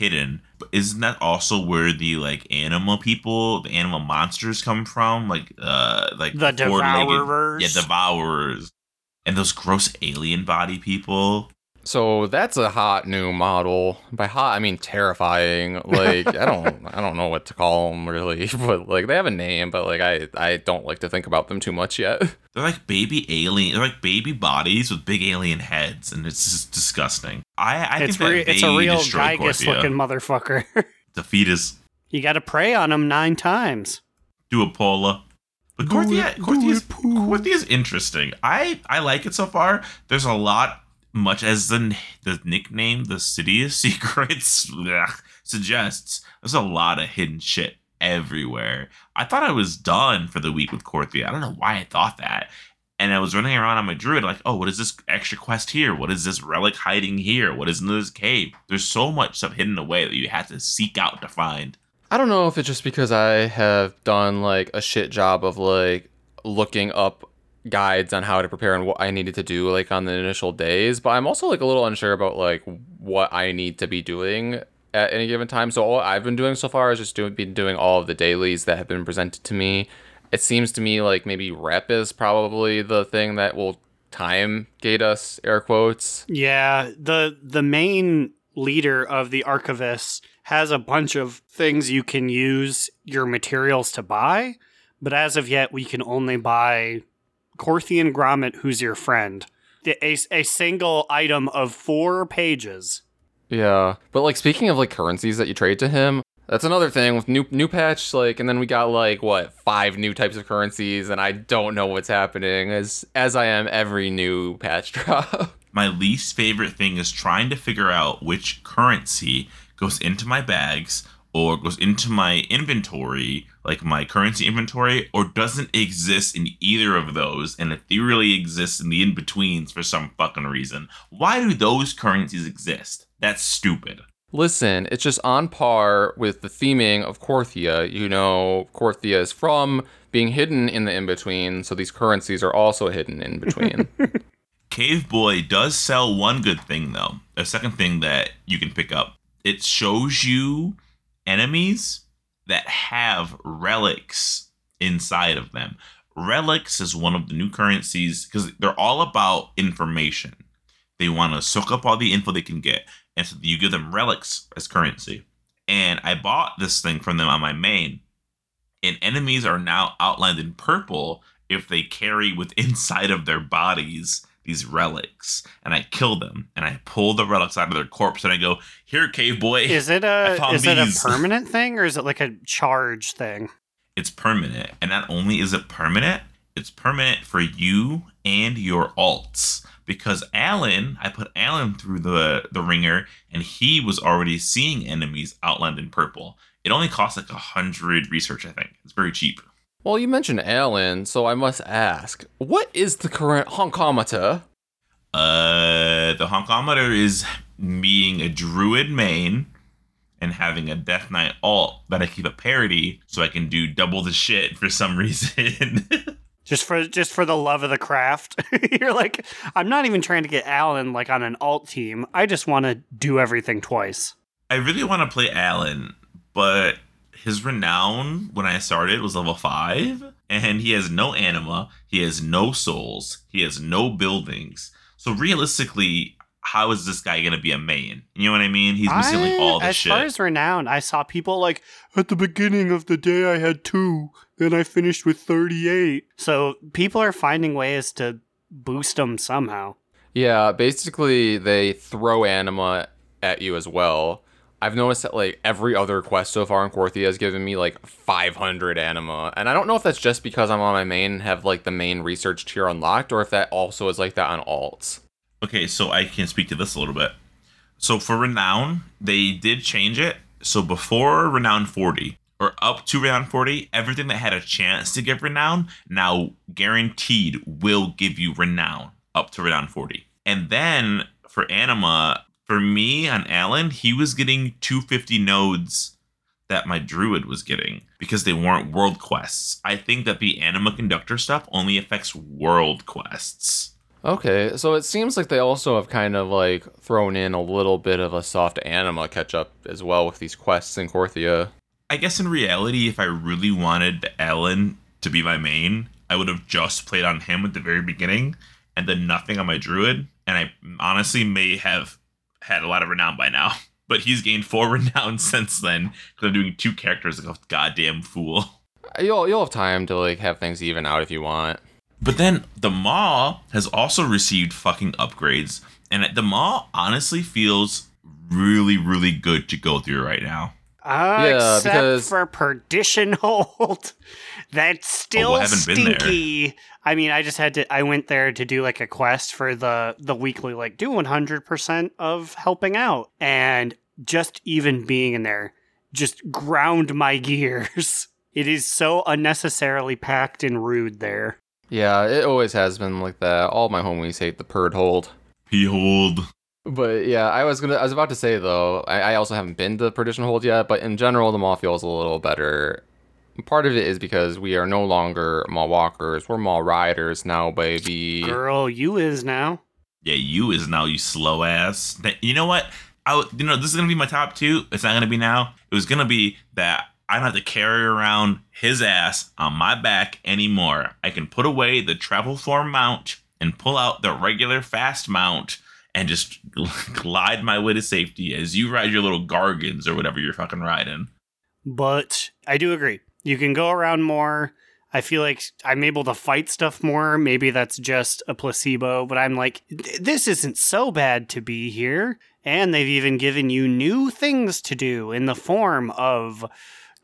hidden, but isn't that also where the like animal people, the animal monsters come from? Like uh like The Devourers. Yeah, devourers. And those gross alien body people. So that's a hot new model. By hot, I mean terrifying. Like I don't, *laughs* I don't know what to call them really, *laughs* but like they have a name, but like I, I don't like to think about them too much yet. *laughs* They're like baby alien. They're like baby bodies with big alien heads, and it's just disgusting. I, I It's, think that re- it's a real destroyed Gygus Korthia. looking motherfucker. The fetus. you got to prey on him nine times. Do a Pola. But Korthia, Korthia's, Korthia's interesting. I, I like it so far. There's a lot, much as the the nickname, the City of *laughs* Secrets, suggests. There's a lot of hidden shit everywhere. I thought I was done for the week with Korthia. I don't know why I thought that. And I was running around on my druid like, oh, what is this extra quest here? What is this relic hiding here? What is in this cave? There's so much stuff hidden away that you have to seek out to find. I don't know if it's just because I have done like a shit job of like looking up guides on how to prepare and what I needed to do like on the initial days, but I'm also like a little unsure about like what I need to be doing at any given time. So all I've been doing so far is just doing been doing all of the dailies that have been presented to me. It seems to me like maybe rep is probably the thing that will time gate us air quotes. Yeah, the the main leader of the archivists has a bunch of things you can use your materials to buy, but as of yet we can only buy Korthian Grommet, who's your friend. A, a single item of four pages. Yeah, but like speaking of like currencies that you trade to him, that's another thing with new new patch. Like, and then we got like what five new types of currencies, and I don't know what's happening as as I am every new patch *laughs* drop. my least favorite thing is trying to figure out which currency goes into my bags or goes into my inventory, like my currency inventory, or doesn't exist in either of those and ethereally exists in the in betweens for some fucking reason. Why do those currencies exist? That's stupid. Listen, it's just on par with the theming of Korthia. You know, Korthia is from being hidden in the in between, so these currencies are also hidden in between. *laughs* Cave Boy does sell one good thing though. A second thing that you can pick up. It shows you enemies that have relics inside of them. Relics is one of the new currencies because they're all about information. They want to soak up all the info they can get, and so you give them relics as currency. And I bought this thing from them on my main, and enemies are now outlined in purple if they carry with *laughs* inside of their bodies these relics and I kill them and I pull the relics out of their corpse and I go, Here, cave boy. Is it a *laughs* is it a permanent thing or is it like a charge thing? It's permanent. And not only is it permanent, it's permanent for you and your alts. Because Alan, I put Alan through the, the ringer and he was already seeing enemies outlined in purple. It only costs like a hundred research, I think. It's very cheap. Well, you mentioned Alan, so I must ask, what is the current honkometer? Uh, the honkometer is being a druid main and having a death knight alt that I keep a parody so I can do double the shit for some reason. *laughs* Just for just for the love of the craft. *laughs* You're like, I'm not even trying to get Alan like on an alt team. I just want to do everything twice. I really want to play Alan, but his renown when I started was level 5 and he has no anima, he has no souls, he has no buildings. So realistically, how is this guy going to be a main? You know what I mean? He's missing like all the as shit. As far as renown, I saw people like at the beginning of the day I had two, then I finished with 38. So people are finding ways to boost them somehow. Yeah, basically they throw anima at you as well. I've noticed that like every other quest so far in Korthia has given me like 500 anima, and I don't know if that's just because I'm on my main and have like the main research tier unlocked, or if that also is like that on alts. Okay, so I can speak to this a little bit. So for Renown, they did change it. So before Renown 40, or up to Renown 40, everything that had a chance to give Renown now guaranteed will give you Renown up to Renown 40. And then for Anima, for me on Alan, he was getting 250 nodes that my druid was getting because they weren't world quests. I think that the Anima Conductor stuff only affects world quests. Okay, so it seems like they also have kind of like thrown in a little bit of a soft anima catch up as well with these quests in Korthia. I guess in reality, if I really wanted Alan to be my main, I would have just played on him at the very beginning and then nothing on my druid. and I honestly may have had a lot of renown by now. *laughs* But he's gained four *laughs* renown since then because I'm doing two characters like a goddamn fool. You'll you'll have time to like have things even out if you want. But then the Maw has also received fucking upgrades, and the Maw honestly feels really, really good to go through right now. Uh, Yeah, except because- for Perdition Hold. *laughs* That's oh, still Oh, I haven't been there. stinky. I mean, I just had to. I went there to do like a quest for the the weekly, like do one hundred percent of helping out, and just even being in there just ground my *laughs* gears. It is so unnecessarily packed and rude there. Yeah, it always has been like that. All my homies hate the purd hold. Behold. But yeah, I was gonna. I was about to say though. I, I also haven't been to Perdition Hold yet, but in general, the Maw feels a little better. Part of it is because we are no longer mall walkers. We're mall riders now, baby. Girl, you is now. Yeah, you is now you slow ass. You know what? I you know this is gonna be my top two. It's not gonna be now. It was gonna be that I don't have to carry around his ass on my back anymore. I can put away the travel form mount and pull out the regular fast mount and just *laughs* glide my way to safety as you ride your little gargons or whatever you're fucking riding. but I do agree. You can go around more. I feel like I'm able to fight stuff more. Maybe that's just a placebo, but I'm like, this isn't so bad to be here. And they've even given you new things to do in the form of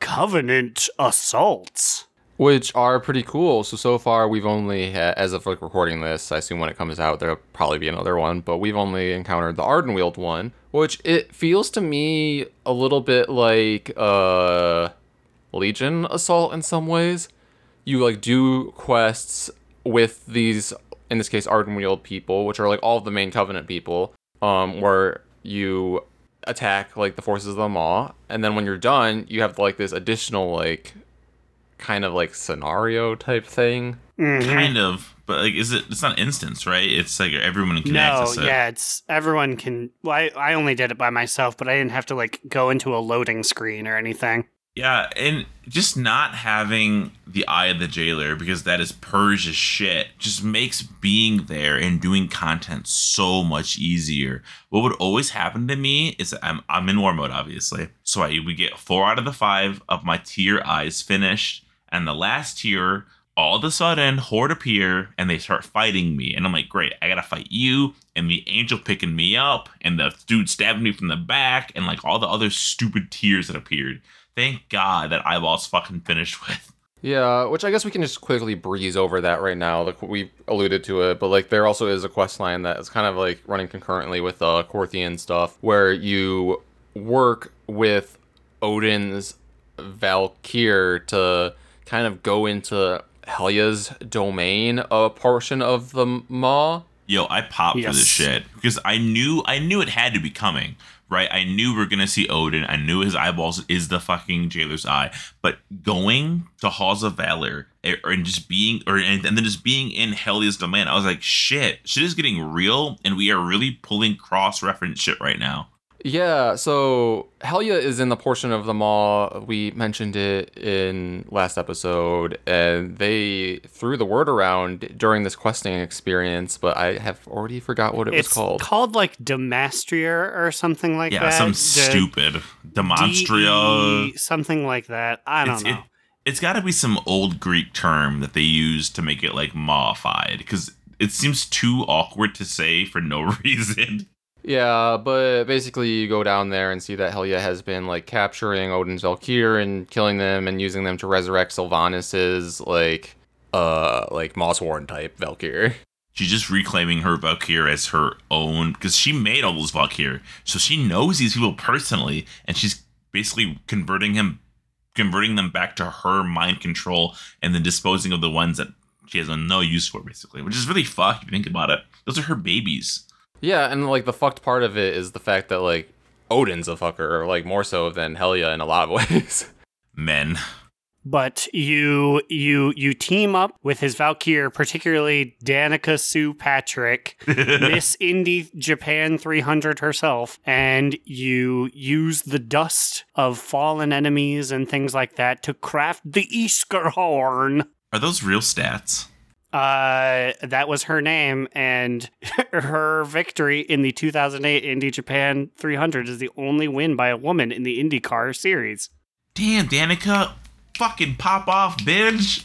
covenant assaults. which are pretty cool. So so far we've only, as of like recording this, I assume when it comes out there'll probably be another one, but we've only encountered the Ardenweald one, which it feels to me a little bit like uh Legion Assault in some ways. You like do quests with these, in this case, Ardenweald people, which are like all of the main Covenant people, um, where you attack like the forces of the Maw, and then when you're done, you have like this additional like kind of like scenario type thing. Mhm. Kind of, but like, is it? It's not instance, right? It's like everyone can No, access it. yeah, it's everyone can. Well, I, I only did it by myself, but I didn't have to like go into a loading screen or anything. Yeah, and just not having the eye of the jailer because that is purge as shit just makes being there and doing content so much easier. What would always happen to me is I'm I'm in war mode obviously, so I we get four out of the five of my tier eyes finished, and the last tier. All of a sudden, horde appear and they start fighting me, and I'm like, "Great, I gotta fight you!" And the angel picking me up, and the dude stabbing me from the back, and like all the other stupid tiers that appeared. Thank God that eyeball's fucking finished with. Yeah, which I guess we can just quickly breeze over that right now. Like we alluded to it, but like there also is a quest line that is kind of like running concurrently with uh Corthian stuff, where you work with Odin's Valkyr to kind of go into Helya's domain, a portion of the Maw. Yo, I popped for this shit because I knew I knew it had to be coming. Right, I knew we are gonna see Odin. I knew his eyeballs is the fucking jailer's eye. But going to Halls of Valor eh, and just being, or and, and then just being in Helya's domain, I was like, shit, shit is getting real, and we are really pulling cross reference shit right now. Yeah, so Helya is in the portion of the Maw. We mentioned it in last episode, and they threw the word around during this questing experience, but I have already forgot what it it's was called. It's called like Demastria or something like Yeah, that. Yeah, some The stupid demonstria. DE, something like that. I don't it's, know. It, it's got to be some old Greek term that they use to make it like modified because it seems too awkward to say for no *laughs* reason. Yeah, but basically you go down there and see that Helya has been like capturing Odin's Valkyr and killing them and using them to resurrect Sylvanas's like uh like Moss Mawsworn type Valkyr. She's just reclaiming her Valkyr as her own because she made all those Valkyr, so she knows these people personally, and she's basically converting him, converting them back to her mind control, and then disposing of the ones that she has no use for, basically. Which is really fucked if you think about it. Those are her babies. Yeah, and like the fucked part of it is the fact that like Odin's a fucker, like more so than Helya in a lot of *laughs* ways. Men. but you you you team up with his Valkyr, particularly Danica Sue Patrick, *laughs* Miss Indy Japan 300 herself, and you use the dust of fallen enemies and things like that to craft the Isker horn. Are those real stats? Uh, that was her name, and *laughs* her victory in the 2008 Indy Japan 300 is the only win by a woman in the IndyCar series. Damn, Danica, fucking pop off, bitch.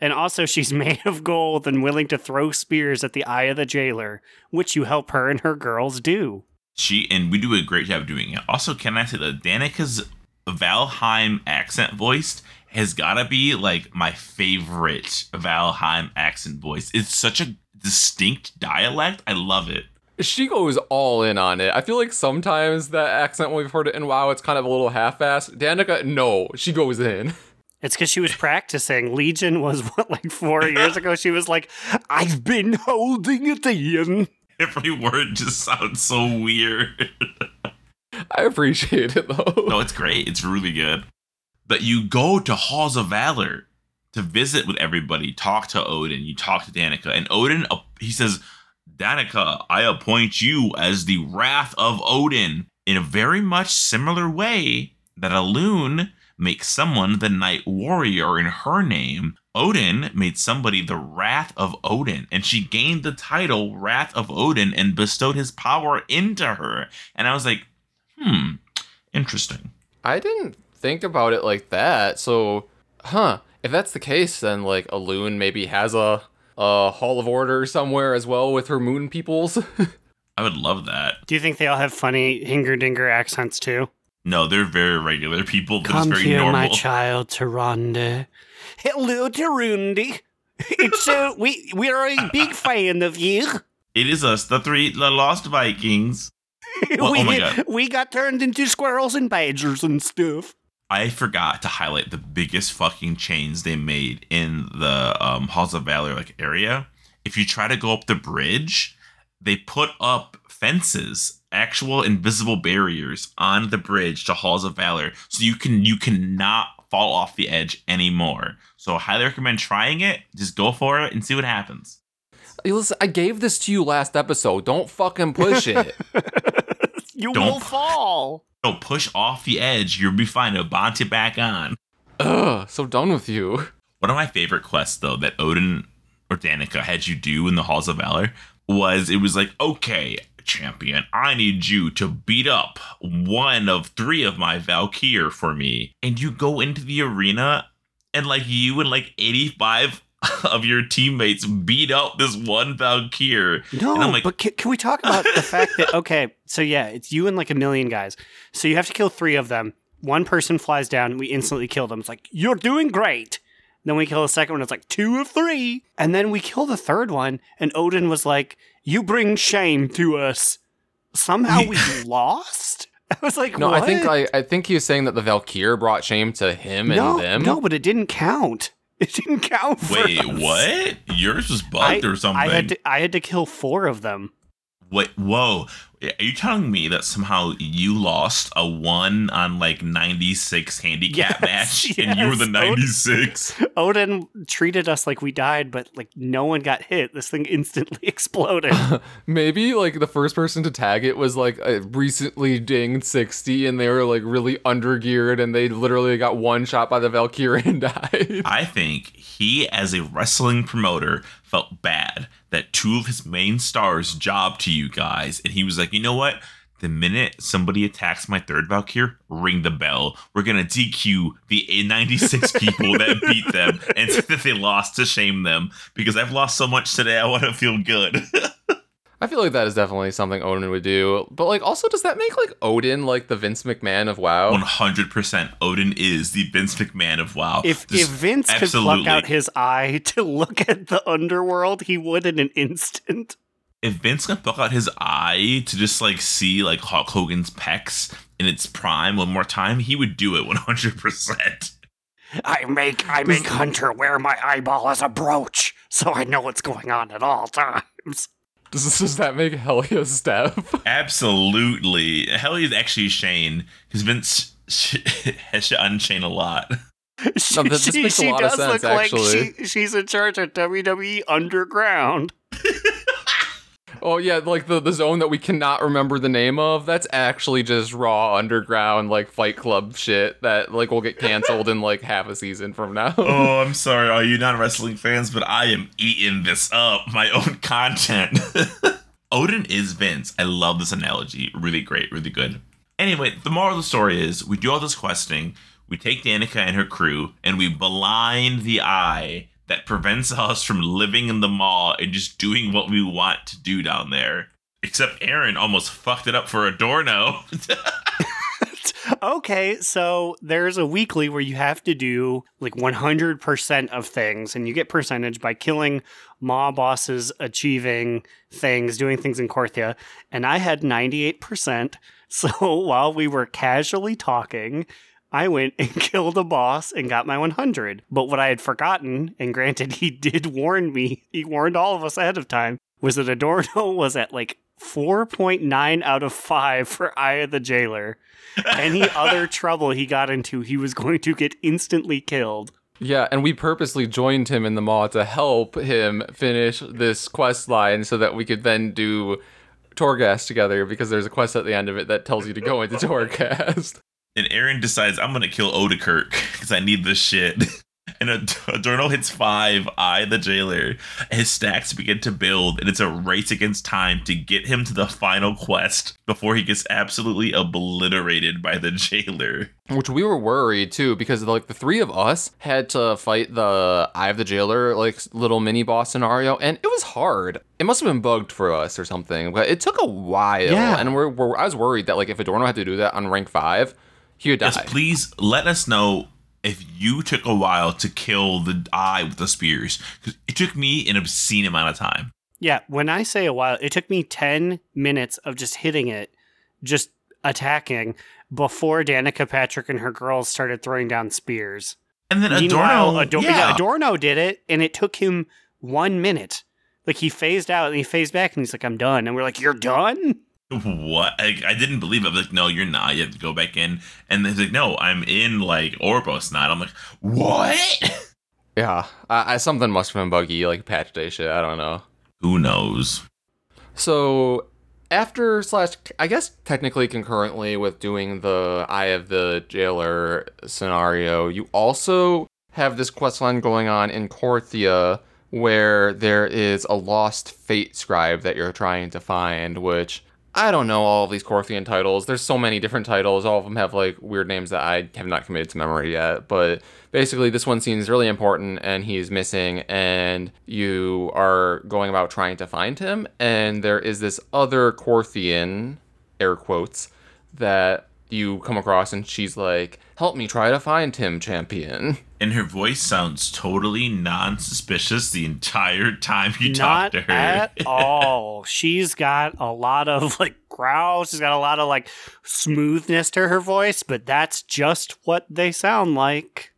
And also, she's *laughs* made of gold and willing to throw spears at the eye of the jailer, which you help her and her girls do. She and we do a great job doing it. Also, can I say that Danica's Valheim accent voiced has gotta be like my favorite Valheim accent voice. It's such a distinct dialect. I love it. She goes all in on it. I feel like sometimes that accent when we've heard it in WoW, it's kind of a little half-assed. Danica, no, she goes in. It's because she was practicing. Legion was what, like four years ago? She was like, I've been holding it in. Every word just sounds so weird. I appreciate it though. no, it's great. It's really good. But you go to Halls of Valor to visit with everybody, talk to Odin, you talk to Danica, and Odin, uh, he says, Danica, I appoint you as the Wrath of Odin in a very much similar way that Alune makes someone the Night Warrior in her name. Odin made somebody the Wrath of Odin, and she gained the title Wrath of Odin and bestowed his power into her. And I was like, hmm, interesting. I didn't think about it like that. So, huh? If that's the case, then like Alune maybe has a a Hall of Order somewhere as well with her moon peoples. *laughs* I would love that. Do you think they all have funny hinger dinger accents too? No, they're very regular people. They're Come very here, normal. my child, Tyrande. Hello, Tarundi. It's uh, *laughs* we we're a big fan of you. It is us, the three, the Lost Vikings. *laughs* Well, we, oh my God. we got turned into squirrels and badgers and stuff. I forgot to highlight the biggest fucking chains they made in the um, Halls of Valor like area. If you try to go up the bridge, they put up fences, actual invisible barriers on the bridge to Halls of Valor, so you can you cannot fall off the edge anymore. So I highly recommend trying it. Just go for it and see what happens. Hey, Listen, I gave this to you last episode. Don't fucking push it. *laughs* You Don't- will fall. No, push off the edge. You'll be fine. It'll bounce you back on. Ugh, so done with you. One of my favorite quests, though, that Odin or Danica had you do in the Halls of Valor was it was like, okay, champion, I need you to beat up one of three of my Valkyr for me. And you go into the arena and like you and like 85 *laughs* of your teammates beat up this one Valkyr. No, And I'm like- but can, can we talk about the *laughs* fact that okay, so yeah, it's you and like a million guys. So you have to kill three of them. One person flies down, we instantly kill them. It's like you're doing great. Then we kill the second one. It's like two of three, and then we kill the third one. And Odin was like, "You bring shame to us." Somehow we *laughs* lost. I was like, No, what? I think I, I think he was saying that the Valkyr brought shame to him and no, them. no, but it didn't count. It didn't count. For Wait, us. what? Yours was I, bugged or something? I had to. I had to kill four of them. Wait, whoa. Are you telling me that somehow you lost a one on like 96 handicap *laughs* Yes, match and you were the yes, 96? *laughs* Odin treated us like we died, but like no one got hit. This thing instantly *laughs* exploded. Maybe like the first person to tag it was like a recently dinged 60 and they were like really undergeared and they literally got one shot by the Valkyrie and died. I think he, as a wrestling promoter, felt bad that two of his main stars jobbed to you guys. And he was like, you know what? The minute somebody attacks my third Valkyr, ring the bell. We're gonna DQ the 96 *laughs* people that beat them and say *laughs* that they lost to shame them because I've lost so much today. I want to feel good. *laughs* I feel like that is definitely something Odin would do. But like also does that make like Odin like the Vince McMahon of WoW? 100% Odin is the Vince McMahon of WoW. if Just if Vince could pluck out his eye *laughs* to look at the underworld, he would in an instant. if Vince can pluck out his eye to just like see like Hulk Hogan's pecs in its prime one more time, he would do it 100%. I make I make Hunter wear my eyeball as a brooch, so I know what's going on at all times. Does, does that make Helya Steph? *laughs* Absolutely. Hell, he's actually Shane because Vince has to unchain a lot. *laughs* She, this she, makes a she lot of does sense, look actually. like she, she's in charge of WWE Underground. *laughs* Oh yeah, like the, the zone that we cannot remember the name of. That's actually just raw underground like Fight Club shit that like will get canceled in like half a season from now. *laughs* Oh, I'm *laughs* sorry, all you non wrestling fans, but I am eating this up. *laughs* My own content. Odin is Vince. I love this analogy. Really great, really good. Anyway, the moral of the story is we do all this questing, we take Danica and her crew, and we blind the eye that prevents us from living in the Maw and just doing what we want to do down there. Except Aaron almost fucked it up for Adorno. *laughs* Okay, so there's a weekly where you have to do like 100% of things, and you get percentage by killing mob bosses, achieving things, doing things in Korthia. And I had 98%. *laughs* So while we were casually talking, I went and *laughs* killed a boss and got my 100. But what I had forgotten, and granted, he did warn me, he warned all of us ahead of time, was that Adorno was at like 4.9 out of 5 for Eye of the Jailer. Any *laughs* other trouble he got into, he was going to get instantly killed. Yeah, and we purposely joined him in the Maw to help him finish this quest line so that we could then do Torghast together because there's a quest at the end of it that tells you to go into Torghast. And Aaron decides I'm gonna kill Odekirk because I need this shit. *laughs* And Ad- Adorno hits five, I the jailer. His stacks begin to build, and it's a race against time to get him to the final quest before he gets absolutely obliterated by the jailer. Which we were worried too, because like the three of us had to fight the Eye of the Jailer, like little mini boss scenario, and it was hard. It must have been bugged for us or something, but it took a while. Yeah. And we're, we're I was worried that like if Adorno had to do that on rank five, he die. Yes, please let us know if you took a while to kill the eye with the spears. Because it took me an obscene amount of time. Yeah, when I say a while, it took me 10 minutes of just hitting it, just attacking, before Danica Patrick and her girls started throwing down spears. And then Meanwhile, Adorno, Ador- yeah. yeah, Adorno did it, and it took him one minute. Like he phased out and he phased back, and he's like, "I'm done." And we're like, "You're done?" What? I, I didn't believe it. I was like, no, you're not. You have to go back in. And he's like, no, I'm in like Oribos not. I'm like, what? yeah, I, I, something must have been buggy, like patch day shit. I don't know. Who knows? So after slash, I guess technically concurrently with doing the Eye of the Jailer scenario, you also have this quest line going on in Korthia where there is a lost fate scribe that you're trying to find, which I don't know all of these Korthian titles. There's so many different titles. All of them have like weird names that I have not committed to memory yet. But basically, this one seems really important and he's missing, and you are going about trying to find him. And there is this other Korthian, air quotes, that you come across, and she's like, Help me try to find him, champion. *laughs* And her voice sounds totally non suspicious the entire time you Not talk to her. at *laughs* all. She's got a lot of like growls. She's got a lot of like smoothness to her voice, but that's just what they sound like.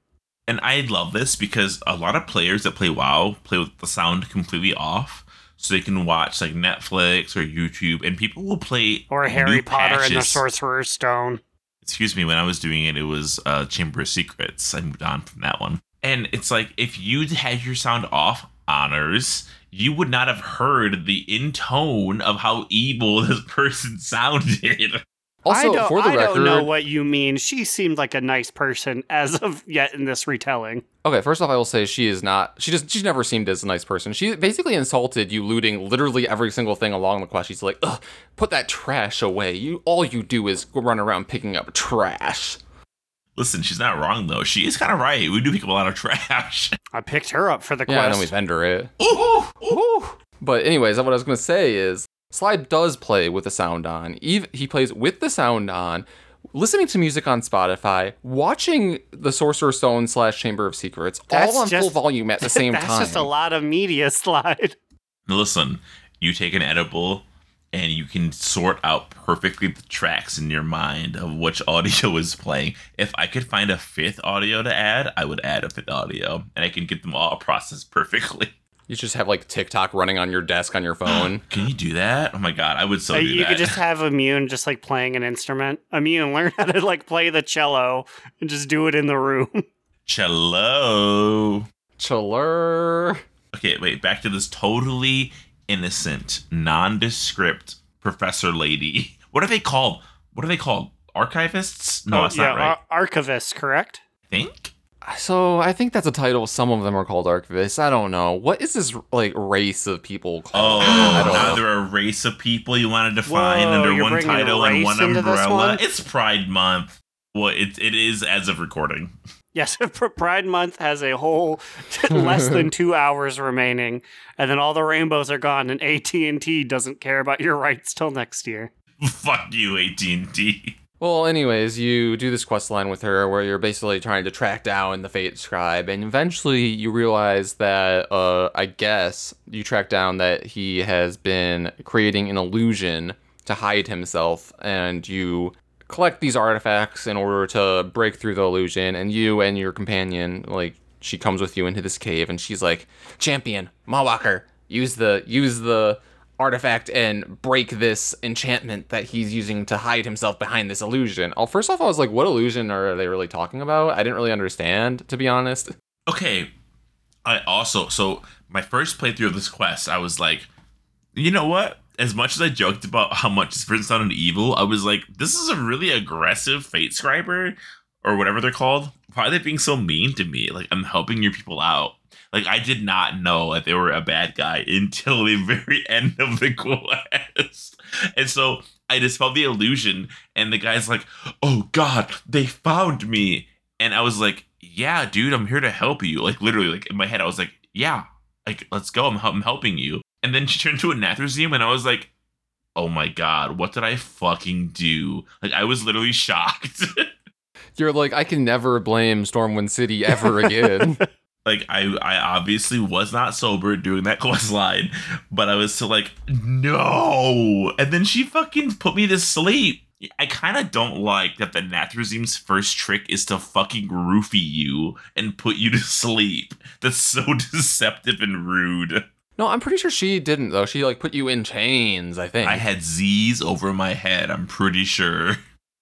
And I love this because a lot of players that play WoW play with the sound completely off. So they can watch like Netflix or YouTube, and people will play Or Harry Potter and the. Sorcerer's Stone. Excuse me, when I was doing it, it was uh, Chamber of Secrets. I moved on from that one. And it's like if you had your sound off, honors, you would not have heard the intone of how evil *laughs* this person sounded. Also, I don't, for the I record, don't know what you mean. She seemed like a nice person as of yet in this retelling. Okay, first off, I will say she is not. She just she's never seemed as a nice person. She basically insulted you, looting literally every single thing along the quest. She's like, "Ugh, put that trash away. You all you do is run around picking up trash." Listen, she's not wrong though. She is kind of right. We do pick up a lot of *laughs* trash. I picked her up for the quest. Yeah, and then we quest. vendor it. Ooh, Woo. But anyways, what I was gonna say is Slide does play with the sound on. Eve he plays with the sound on, listening to music on Spotify, watching the Sorcerer's Stone slash Chamber of Secrets, That's all on just- full volume at the *laughs* same That's time. That's just a lot of media *laughs* slide. Listen, you take an edible and you can sort out perfectly the tracks in your mind of which audio *laughs* is playing. If I could find a fifth audio to add, I would add a fifth audio and I can get them all processed perfectly. You just have like TikTok running on your desk on your *gasps* phone. Can you do that? Oh my god, I would so Uh, do you that. could just have Immune just like playing an instrument. Immune, *laughs* learn how to like play the cello and just do it in the room. *laughs* Cello. Chiller. Okay, wait, back to this totally innocent, nondescript professor lady. *laughs* What are they called? What are they called? Archivists? No, Oh, that's yeah, not right. ar- archivist, correct? I think. So I think that's a title. Some of them are called archivists. I don't know. What is this like race of people Oh, called? I don't know. another a race of people you want to define Whoa, under one title and one umbrella. one? It's Pride Month. Well, it, it is as of recording. Yes, *laughs* Pride Month has a whole *laughs* less than *laughs* two hours remaining, and then all the rainbows are gone, and AT and T doesn't care about your rights till next year. Fuck you, AT&T. Well, anyways, you do this quest line with her where you're basically trying to track down the Fate Scribe, and eventually you realize that, uh, I guess, you track down that he has been creating an illusion to hide himself, and you collect these artifacts in order to break through the illusion, and you and your companion, like, she comes with you into this cave, and she's like, Champion, Maw Walker, use the, use the, artifact and break this enchantment that he's using to hide himself behind this illusion. Oh, first off, I was like, what illusion are they really talking about? I didn't really understand, to be honest. Okay. I also so my first playthrough of this quest, I was like, you know what? As much as I joked about how much this person sounded evil, I was like, this is a really aggressive fate scriber or whatever they're called. Why are they being so mean to me? Like I'm helping your people out. Like I did not know that they were a bad guy *laughs* until the very *laughs* end of the quest. And so I just felt the illusion, and the guy's like, "Oh God, they found me!" And I was like, "Yeah, dude, I'm here to help you." Like literally, like in my head, I was like, "Yeah, like let's go. I'm, I'm helping you." And then she turned to a Nathrezim, and I was like, "Oh my God, what did I fucking do?" Like I was literally shocked. *laughs* You're like, I can never blame Stormwind City ever again. Like I I obviously was not sober doing that *laughs* quest line, but I was still like, no. And then she fucking put me to sleep. I kind of don't like that the Nathrezim's first trick is to fucking roofie you and put you to sleep. That's so *laughs* deceptive and rude. no, I'm pretty sure she didn't, though. She, like, put you in chains, I think. I had Z's over my head, I'm pretty sure.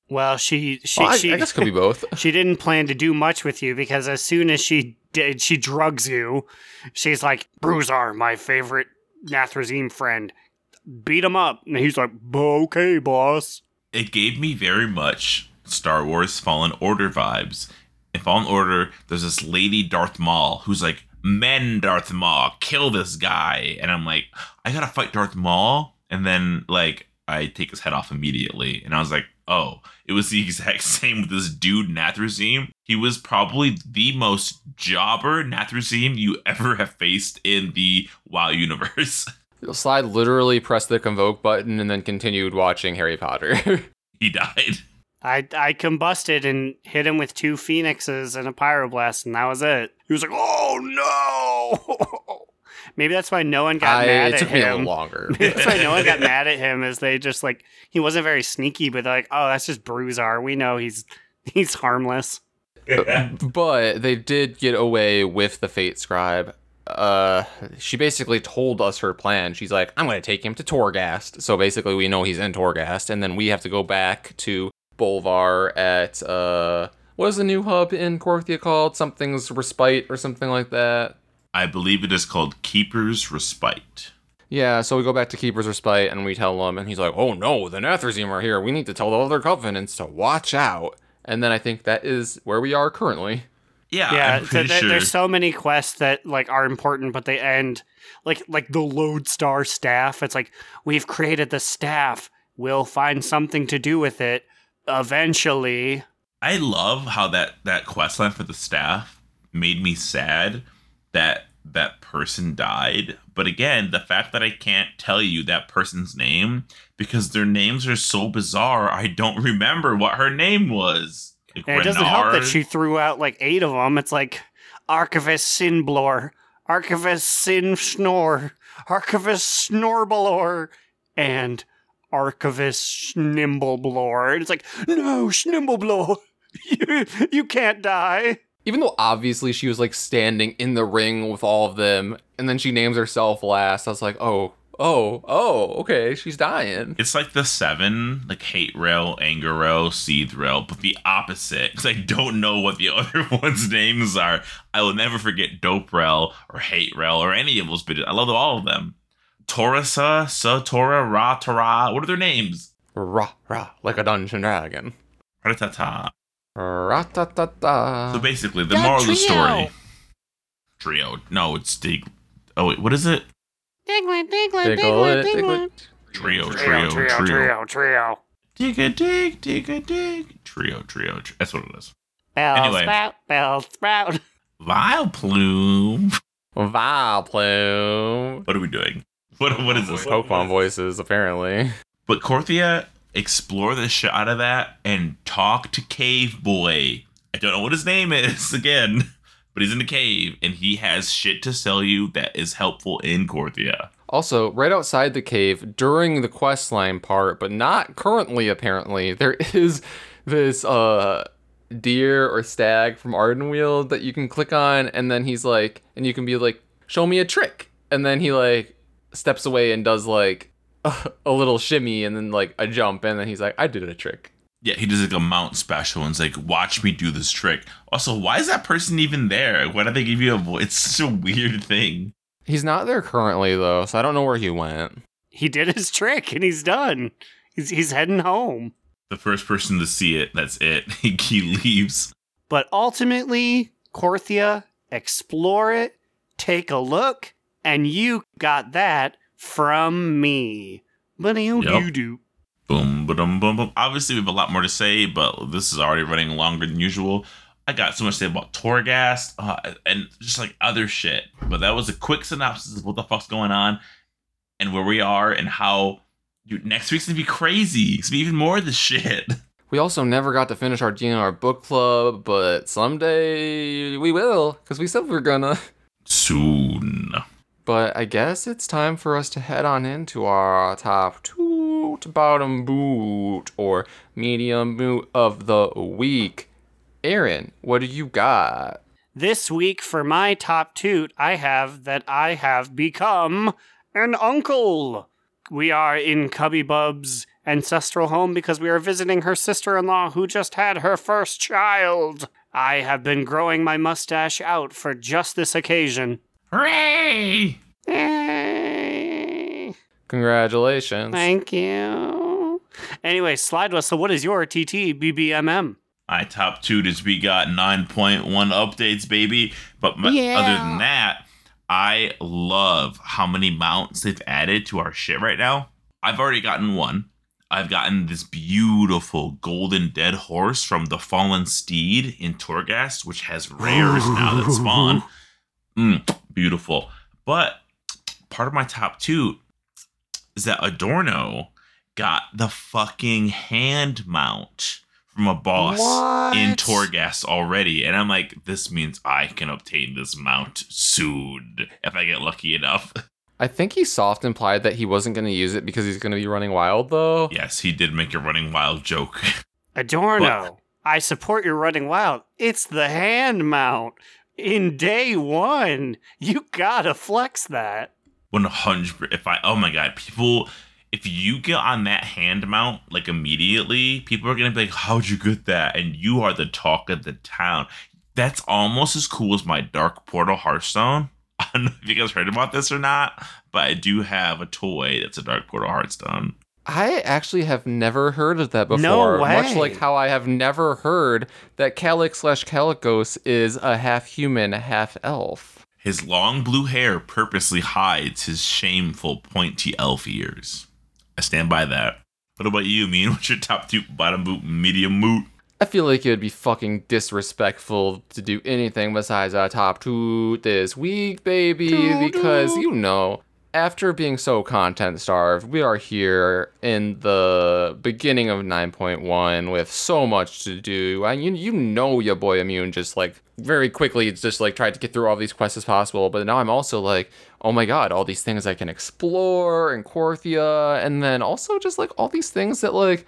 Well, she she Well, I, she I guess could be both. *laughs* she didn't plan to do much with you because as soon as she did, she drugs you. She's like, Bruzar, my favorite Nathrezim friend, beat him up, and he's like, okay, boss. it gave me very much Star Wars Fallen Order vibes. In Fallen Order, there's this lady Darth Maul who's like, Men Darth Maul, kill this guy. And I'm like, I gotta fight Darth Maul. And then like I take his head off immediately. And I was like, oh, it was the *laughs* exact same with this dude Nathrezim. He was probably the most jobber Nathrezim you *laughs* ever have faced in the WoW universe. *laughs* Slide literally pressed the convoke button and then continued watching Harry Potter. he died. I I combusted and hit him with two phoenixes and a pyroblast, and that was it. He was like, "Oh no!" Maybe that's why no one got I, mad it at took me a him. little longer. Maybe *laughs* that's why no one got mad at him. Is they just like he wasn't very sneaky, but they're like, "Oh, that's just Bruiser. We know he's *laughs* he's harmless." but they did get away with the Fate Scribe. Uh, she basically told us her plan. She's like, "I'm going to take him to Torghast." So basically, we know he's in Torghast, and then we have to go back to Bolvar at uh, what is the new hub in Korthia called? Something's Respite or something like that. I believe it is called Keeper's Respite. Yeah, so we go back to Keeper's Respite and we tell him, and he's like, "Oh no, the Nathrezim are here. We need to tell the other covenants to watch out." And then I think that is where we are currently. Yeah, yeah, I'm so pretty there- sure. there's so many quests that like are important, but they end like like the Lodestar staff. It's like we've created the staff. We'll find something to do with it eventually. I love how that that quest line for the staff made me sad that that person died. But again, the fact that I can't tell you that person's name because their names are so bizarre, I don't remember what her name was. Like And it doesn't help that she threw out like eight of them. It's like Archivist Sinblor, Archivist Sin Snore, Archivist Snorbalor, and Archivist Schnimblblor. And it's like, no, Schnimblblor, *laughs* you, you can't die. Even though obviously she was like standing in the ring with all of them, and then she names herself last, I was like, oh, oh, oh, okay, she's dying. It's like the seven, like hate rail, anger rail, seethe rail, but the opposite. Because I don't know what the *laughs* other ones' names are. I will never forget dope rail or hate rail or any of those. But I love all of them. Torasa, Satora, Ra, Tara. What are their names? Ra, Ra, like a dungeon dragon. Ratata. Ra-ta-ta-ta. So basically, the moral of the story. Trio. No, it's Dig. Oh wait, what is it? Diggle it, diggle it. Trio, Trio, trio, trio, trio. trio, trio. Dig a dig, dig a dig. Trio, trio. tr- That's what it is. Bell Anyway. sprout, bell sprout. Vile plume. Vileplume. What are we doing? What what is this? Pokemon voices, apparently. But Korthia, explore the shit out of that and talk to Cave Boy. I don't know what his name is *laughs* again, but he's in the cave and he has shit to sell you that is helpful in Korthia. Also, right outside the cave during the quest line part, but not currently apparently, there *laughs* is this uh deer or stag from Ardenweald that you can click on and then he's like and you can be like, show me a trick. And then he like steps away and does like a, a little shimmy and then like a jump and then he's like, I did a trick. Yeah, he does like a mount special and it's like, watch me do this trick. Also, why is that person even there? Why did they give you a voice? It's such a weird thing. He's not there currently though, so I don't know where he went. He did his trick and he's done. He's he's heading home. The first person to see it, that's it. *laughs* He, he leaves. But ultimately, Korthia, explore it, take a look, and you got that from me. But you Yep. do do. Boom, boom, boom, boom. Obviously, we have a lot more to say, but this is already running longer than usual. I got so much to say about Torghast uh, and just like other shit. But that was a quick synopsis of what the fuck's going on and where we are and how dude, next week's gonna be crazy. It's gonna be even more of this shit. *laughs* We also never got to finish our DNR book club, but someday we will, because we said we were gonna. Soon. But I guess it's time for us to head on into our top toot bottom boot or medium boot of the week. Aaron, what do you got? This week for my top toot, I have that I have become an uncle. We are in Cubby Bub's ancestral home because we are visiting her sister in law who just had her first child. I have been growing my mustache out for just this occasion. Hooray! Yay. Congratulations. Thank you. Anyway, Slide Whistle, what is your TT BBMM? My top two is we got 9.1 updates, baby. But m- Yeah. other than that, I love how many mounts they've added to our shit right now. I've already gotten one. I've gotten this beautiful golden dead horse from the Fallen Steed in Torghast, which has rares now that *laughs* spawn. Mm, beautiful. But part of my top two is that Adorno got the fucking hand mount from a boss in What? Torghast already. And I'm like, this means I can obtain this mount soon if I get lucky enough. *laughs* I think he soft implied that he wasn't going to use it because he's going to be running wild, though. yes, he did make a running wild joke. *laughs* Adorno, I support your running wild. It's the hand mount. In day one, you gotta flex that. 100 if I oh my god, people if you get on that hand mount like immediately, people are to be like, "How'd you get that?" and you are the talk of the town. That's almost as cool as my Dark Portal Hearthstone. *laughs* I don't know if you guys heard about this or not, but I do have a toy that's a Dark Portal Hearthstone. I actually have never heard of that before. No way. Much like how I have never heard that Kalec slash Kalecgos is a half human, half elf. His long blue hair purposely hides his shameful pointy elf ears. I stand by that. What about you, Mean? *laughs* What's your top two, bottom boot, medium moot? I feel like it would be fucking disrespectful to do anything besides a top two this week, baby, because you know, after being so content starved, we are here in the beginning of 9.1 with so much to do. And you, you know, your boy Immune just like very quickly it's just like tried to get through all these quests as possible. But now I'm also like, oh my god, all these things I can explore in Korthia, and then also just like all these things that like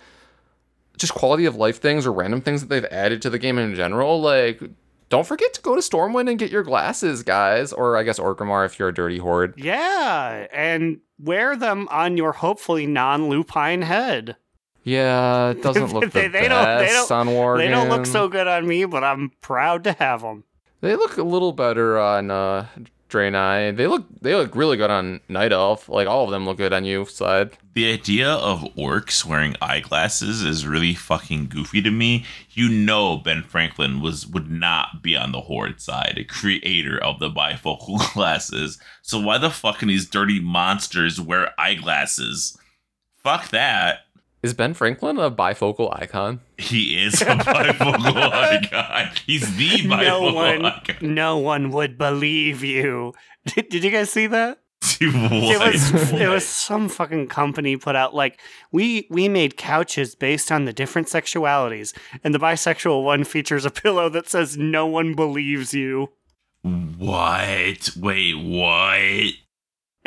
just quality of life things or random things that they've added to the game in general. Like, don't forget to go to Stormwind and get your glasses, guys. Or I guess Orgrimmar if you're a dirty horde. Yeah, and wear them on your hopefully non lupine head. Yeah, it doesn't *laughs* look the They- they don't- they best don't- on Worgen. They don't look so good on me, but I'm proud to have them. They look a little better on uh, Draenei. They look they look really good on Night Elf. Like all of them look good on you side. The idea of orcs wearing eyeglasses is really fucking goofy to me. You know Ben Franklin was would not be on the Horde side, a creator of the bifocal *laughs* glasses. So why the fuck can these dirty monsters wear eyeglasses? Fuck that. Is Ben Franklin a bifocal icon? He is a bifocal *laughs* icon. He's the bifocal no one, icon. no one would believe you. Did, did you guys see that? What? *laughs* It was it was some fucking company put out like we we made couches based on the different sexualities, and the bisexual one features a pillow that says "No one believes you." What? Wait, what?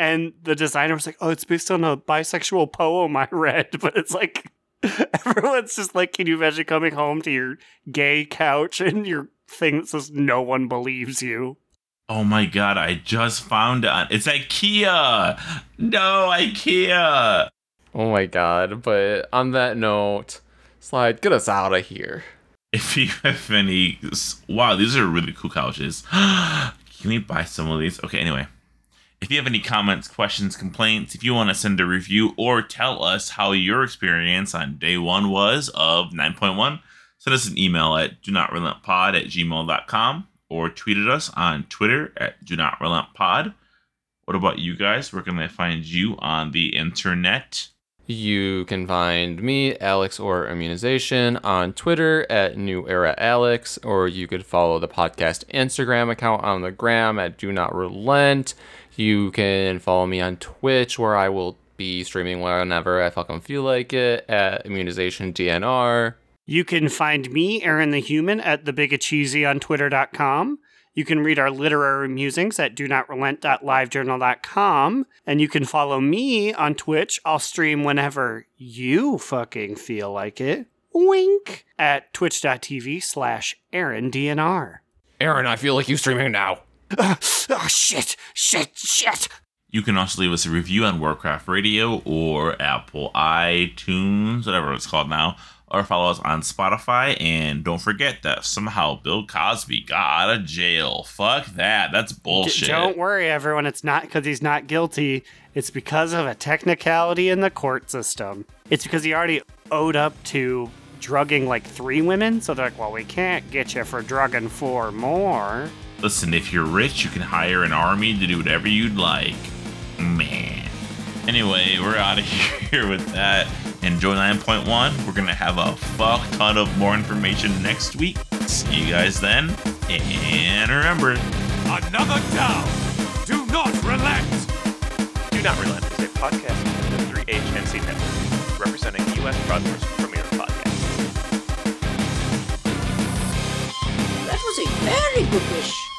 And the designer was like, "Oh, it's based on a bisexual poem I read," *laughs* but it's like *laughs* everyone's just like, "Can you imagine coming home to your gay couch and your thing that says "No one believes you"?" Oh my god, I just found it. It's IKEA. No, IKEA. Oh my god! But on that note, slide, get us out of here. If you have any, wow, these are really cool couches. *gasps* Can we buy some of these? Okay, anyway. If you have any comments, questions, complaints, if you want to send a review or tell us how your experience on day one was of 9.1, send us an email at do not relent pod at gmail.com or tweet at us on Twitter at do not relent pod. What about you guys? Where can I find you on the internet? You can find me, Alex or Immunization, on Twitter at New Era Alex, or you could follow the podcast Instagram account on the gram at Do Not Relent. You can follow me on Twitch, where I will be streaming whenever I fucking feel like it at Immunization DNR. You can find me, Aaron the Human, at thebigacheesy on twitter.com. You can read our literary musings at do not relent.livejournal.com. And you can follow me on Twitch. I'll stream whenever you fucking feel like it. Wink. At twitch.tv slash AaronDNR. Aaron, I feel like you streaming now. Oh, *sighs* shit, shit, shit. You can also leave us a review on Warcraft Radio or Apple iTunes, whatever it's called now, or follow us on Spotify. And don't forget that somehow Bill Cosby got out of jail. Fuck that. That's bullshit. D- don't worry, everyone. It's not because he's not guilty. It's because of a technicality in the court system. It's because he already owed up to drugging like three women. So they're like, well, we can't get you for drugging four more. Listen, if you're rich, you can hire an army to do whatever you'd like. Man. Anyway, we're out of *laughs* here with that. Enjoy 9.1. We're going to have a fuck ton of more information next week. See you guys then. And remember, Another down. Do not relent. Do Not Relent is a podcast from the 3HNC Network, representing U.S. broadcast premier Podcast. That was a very good wish.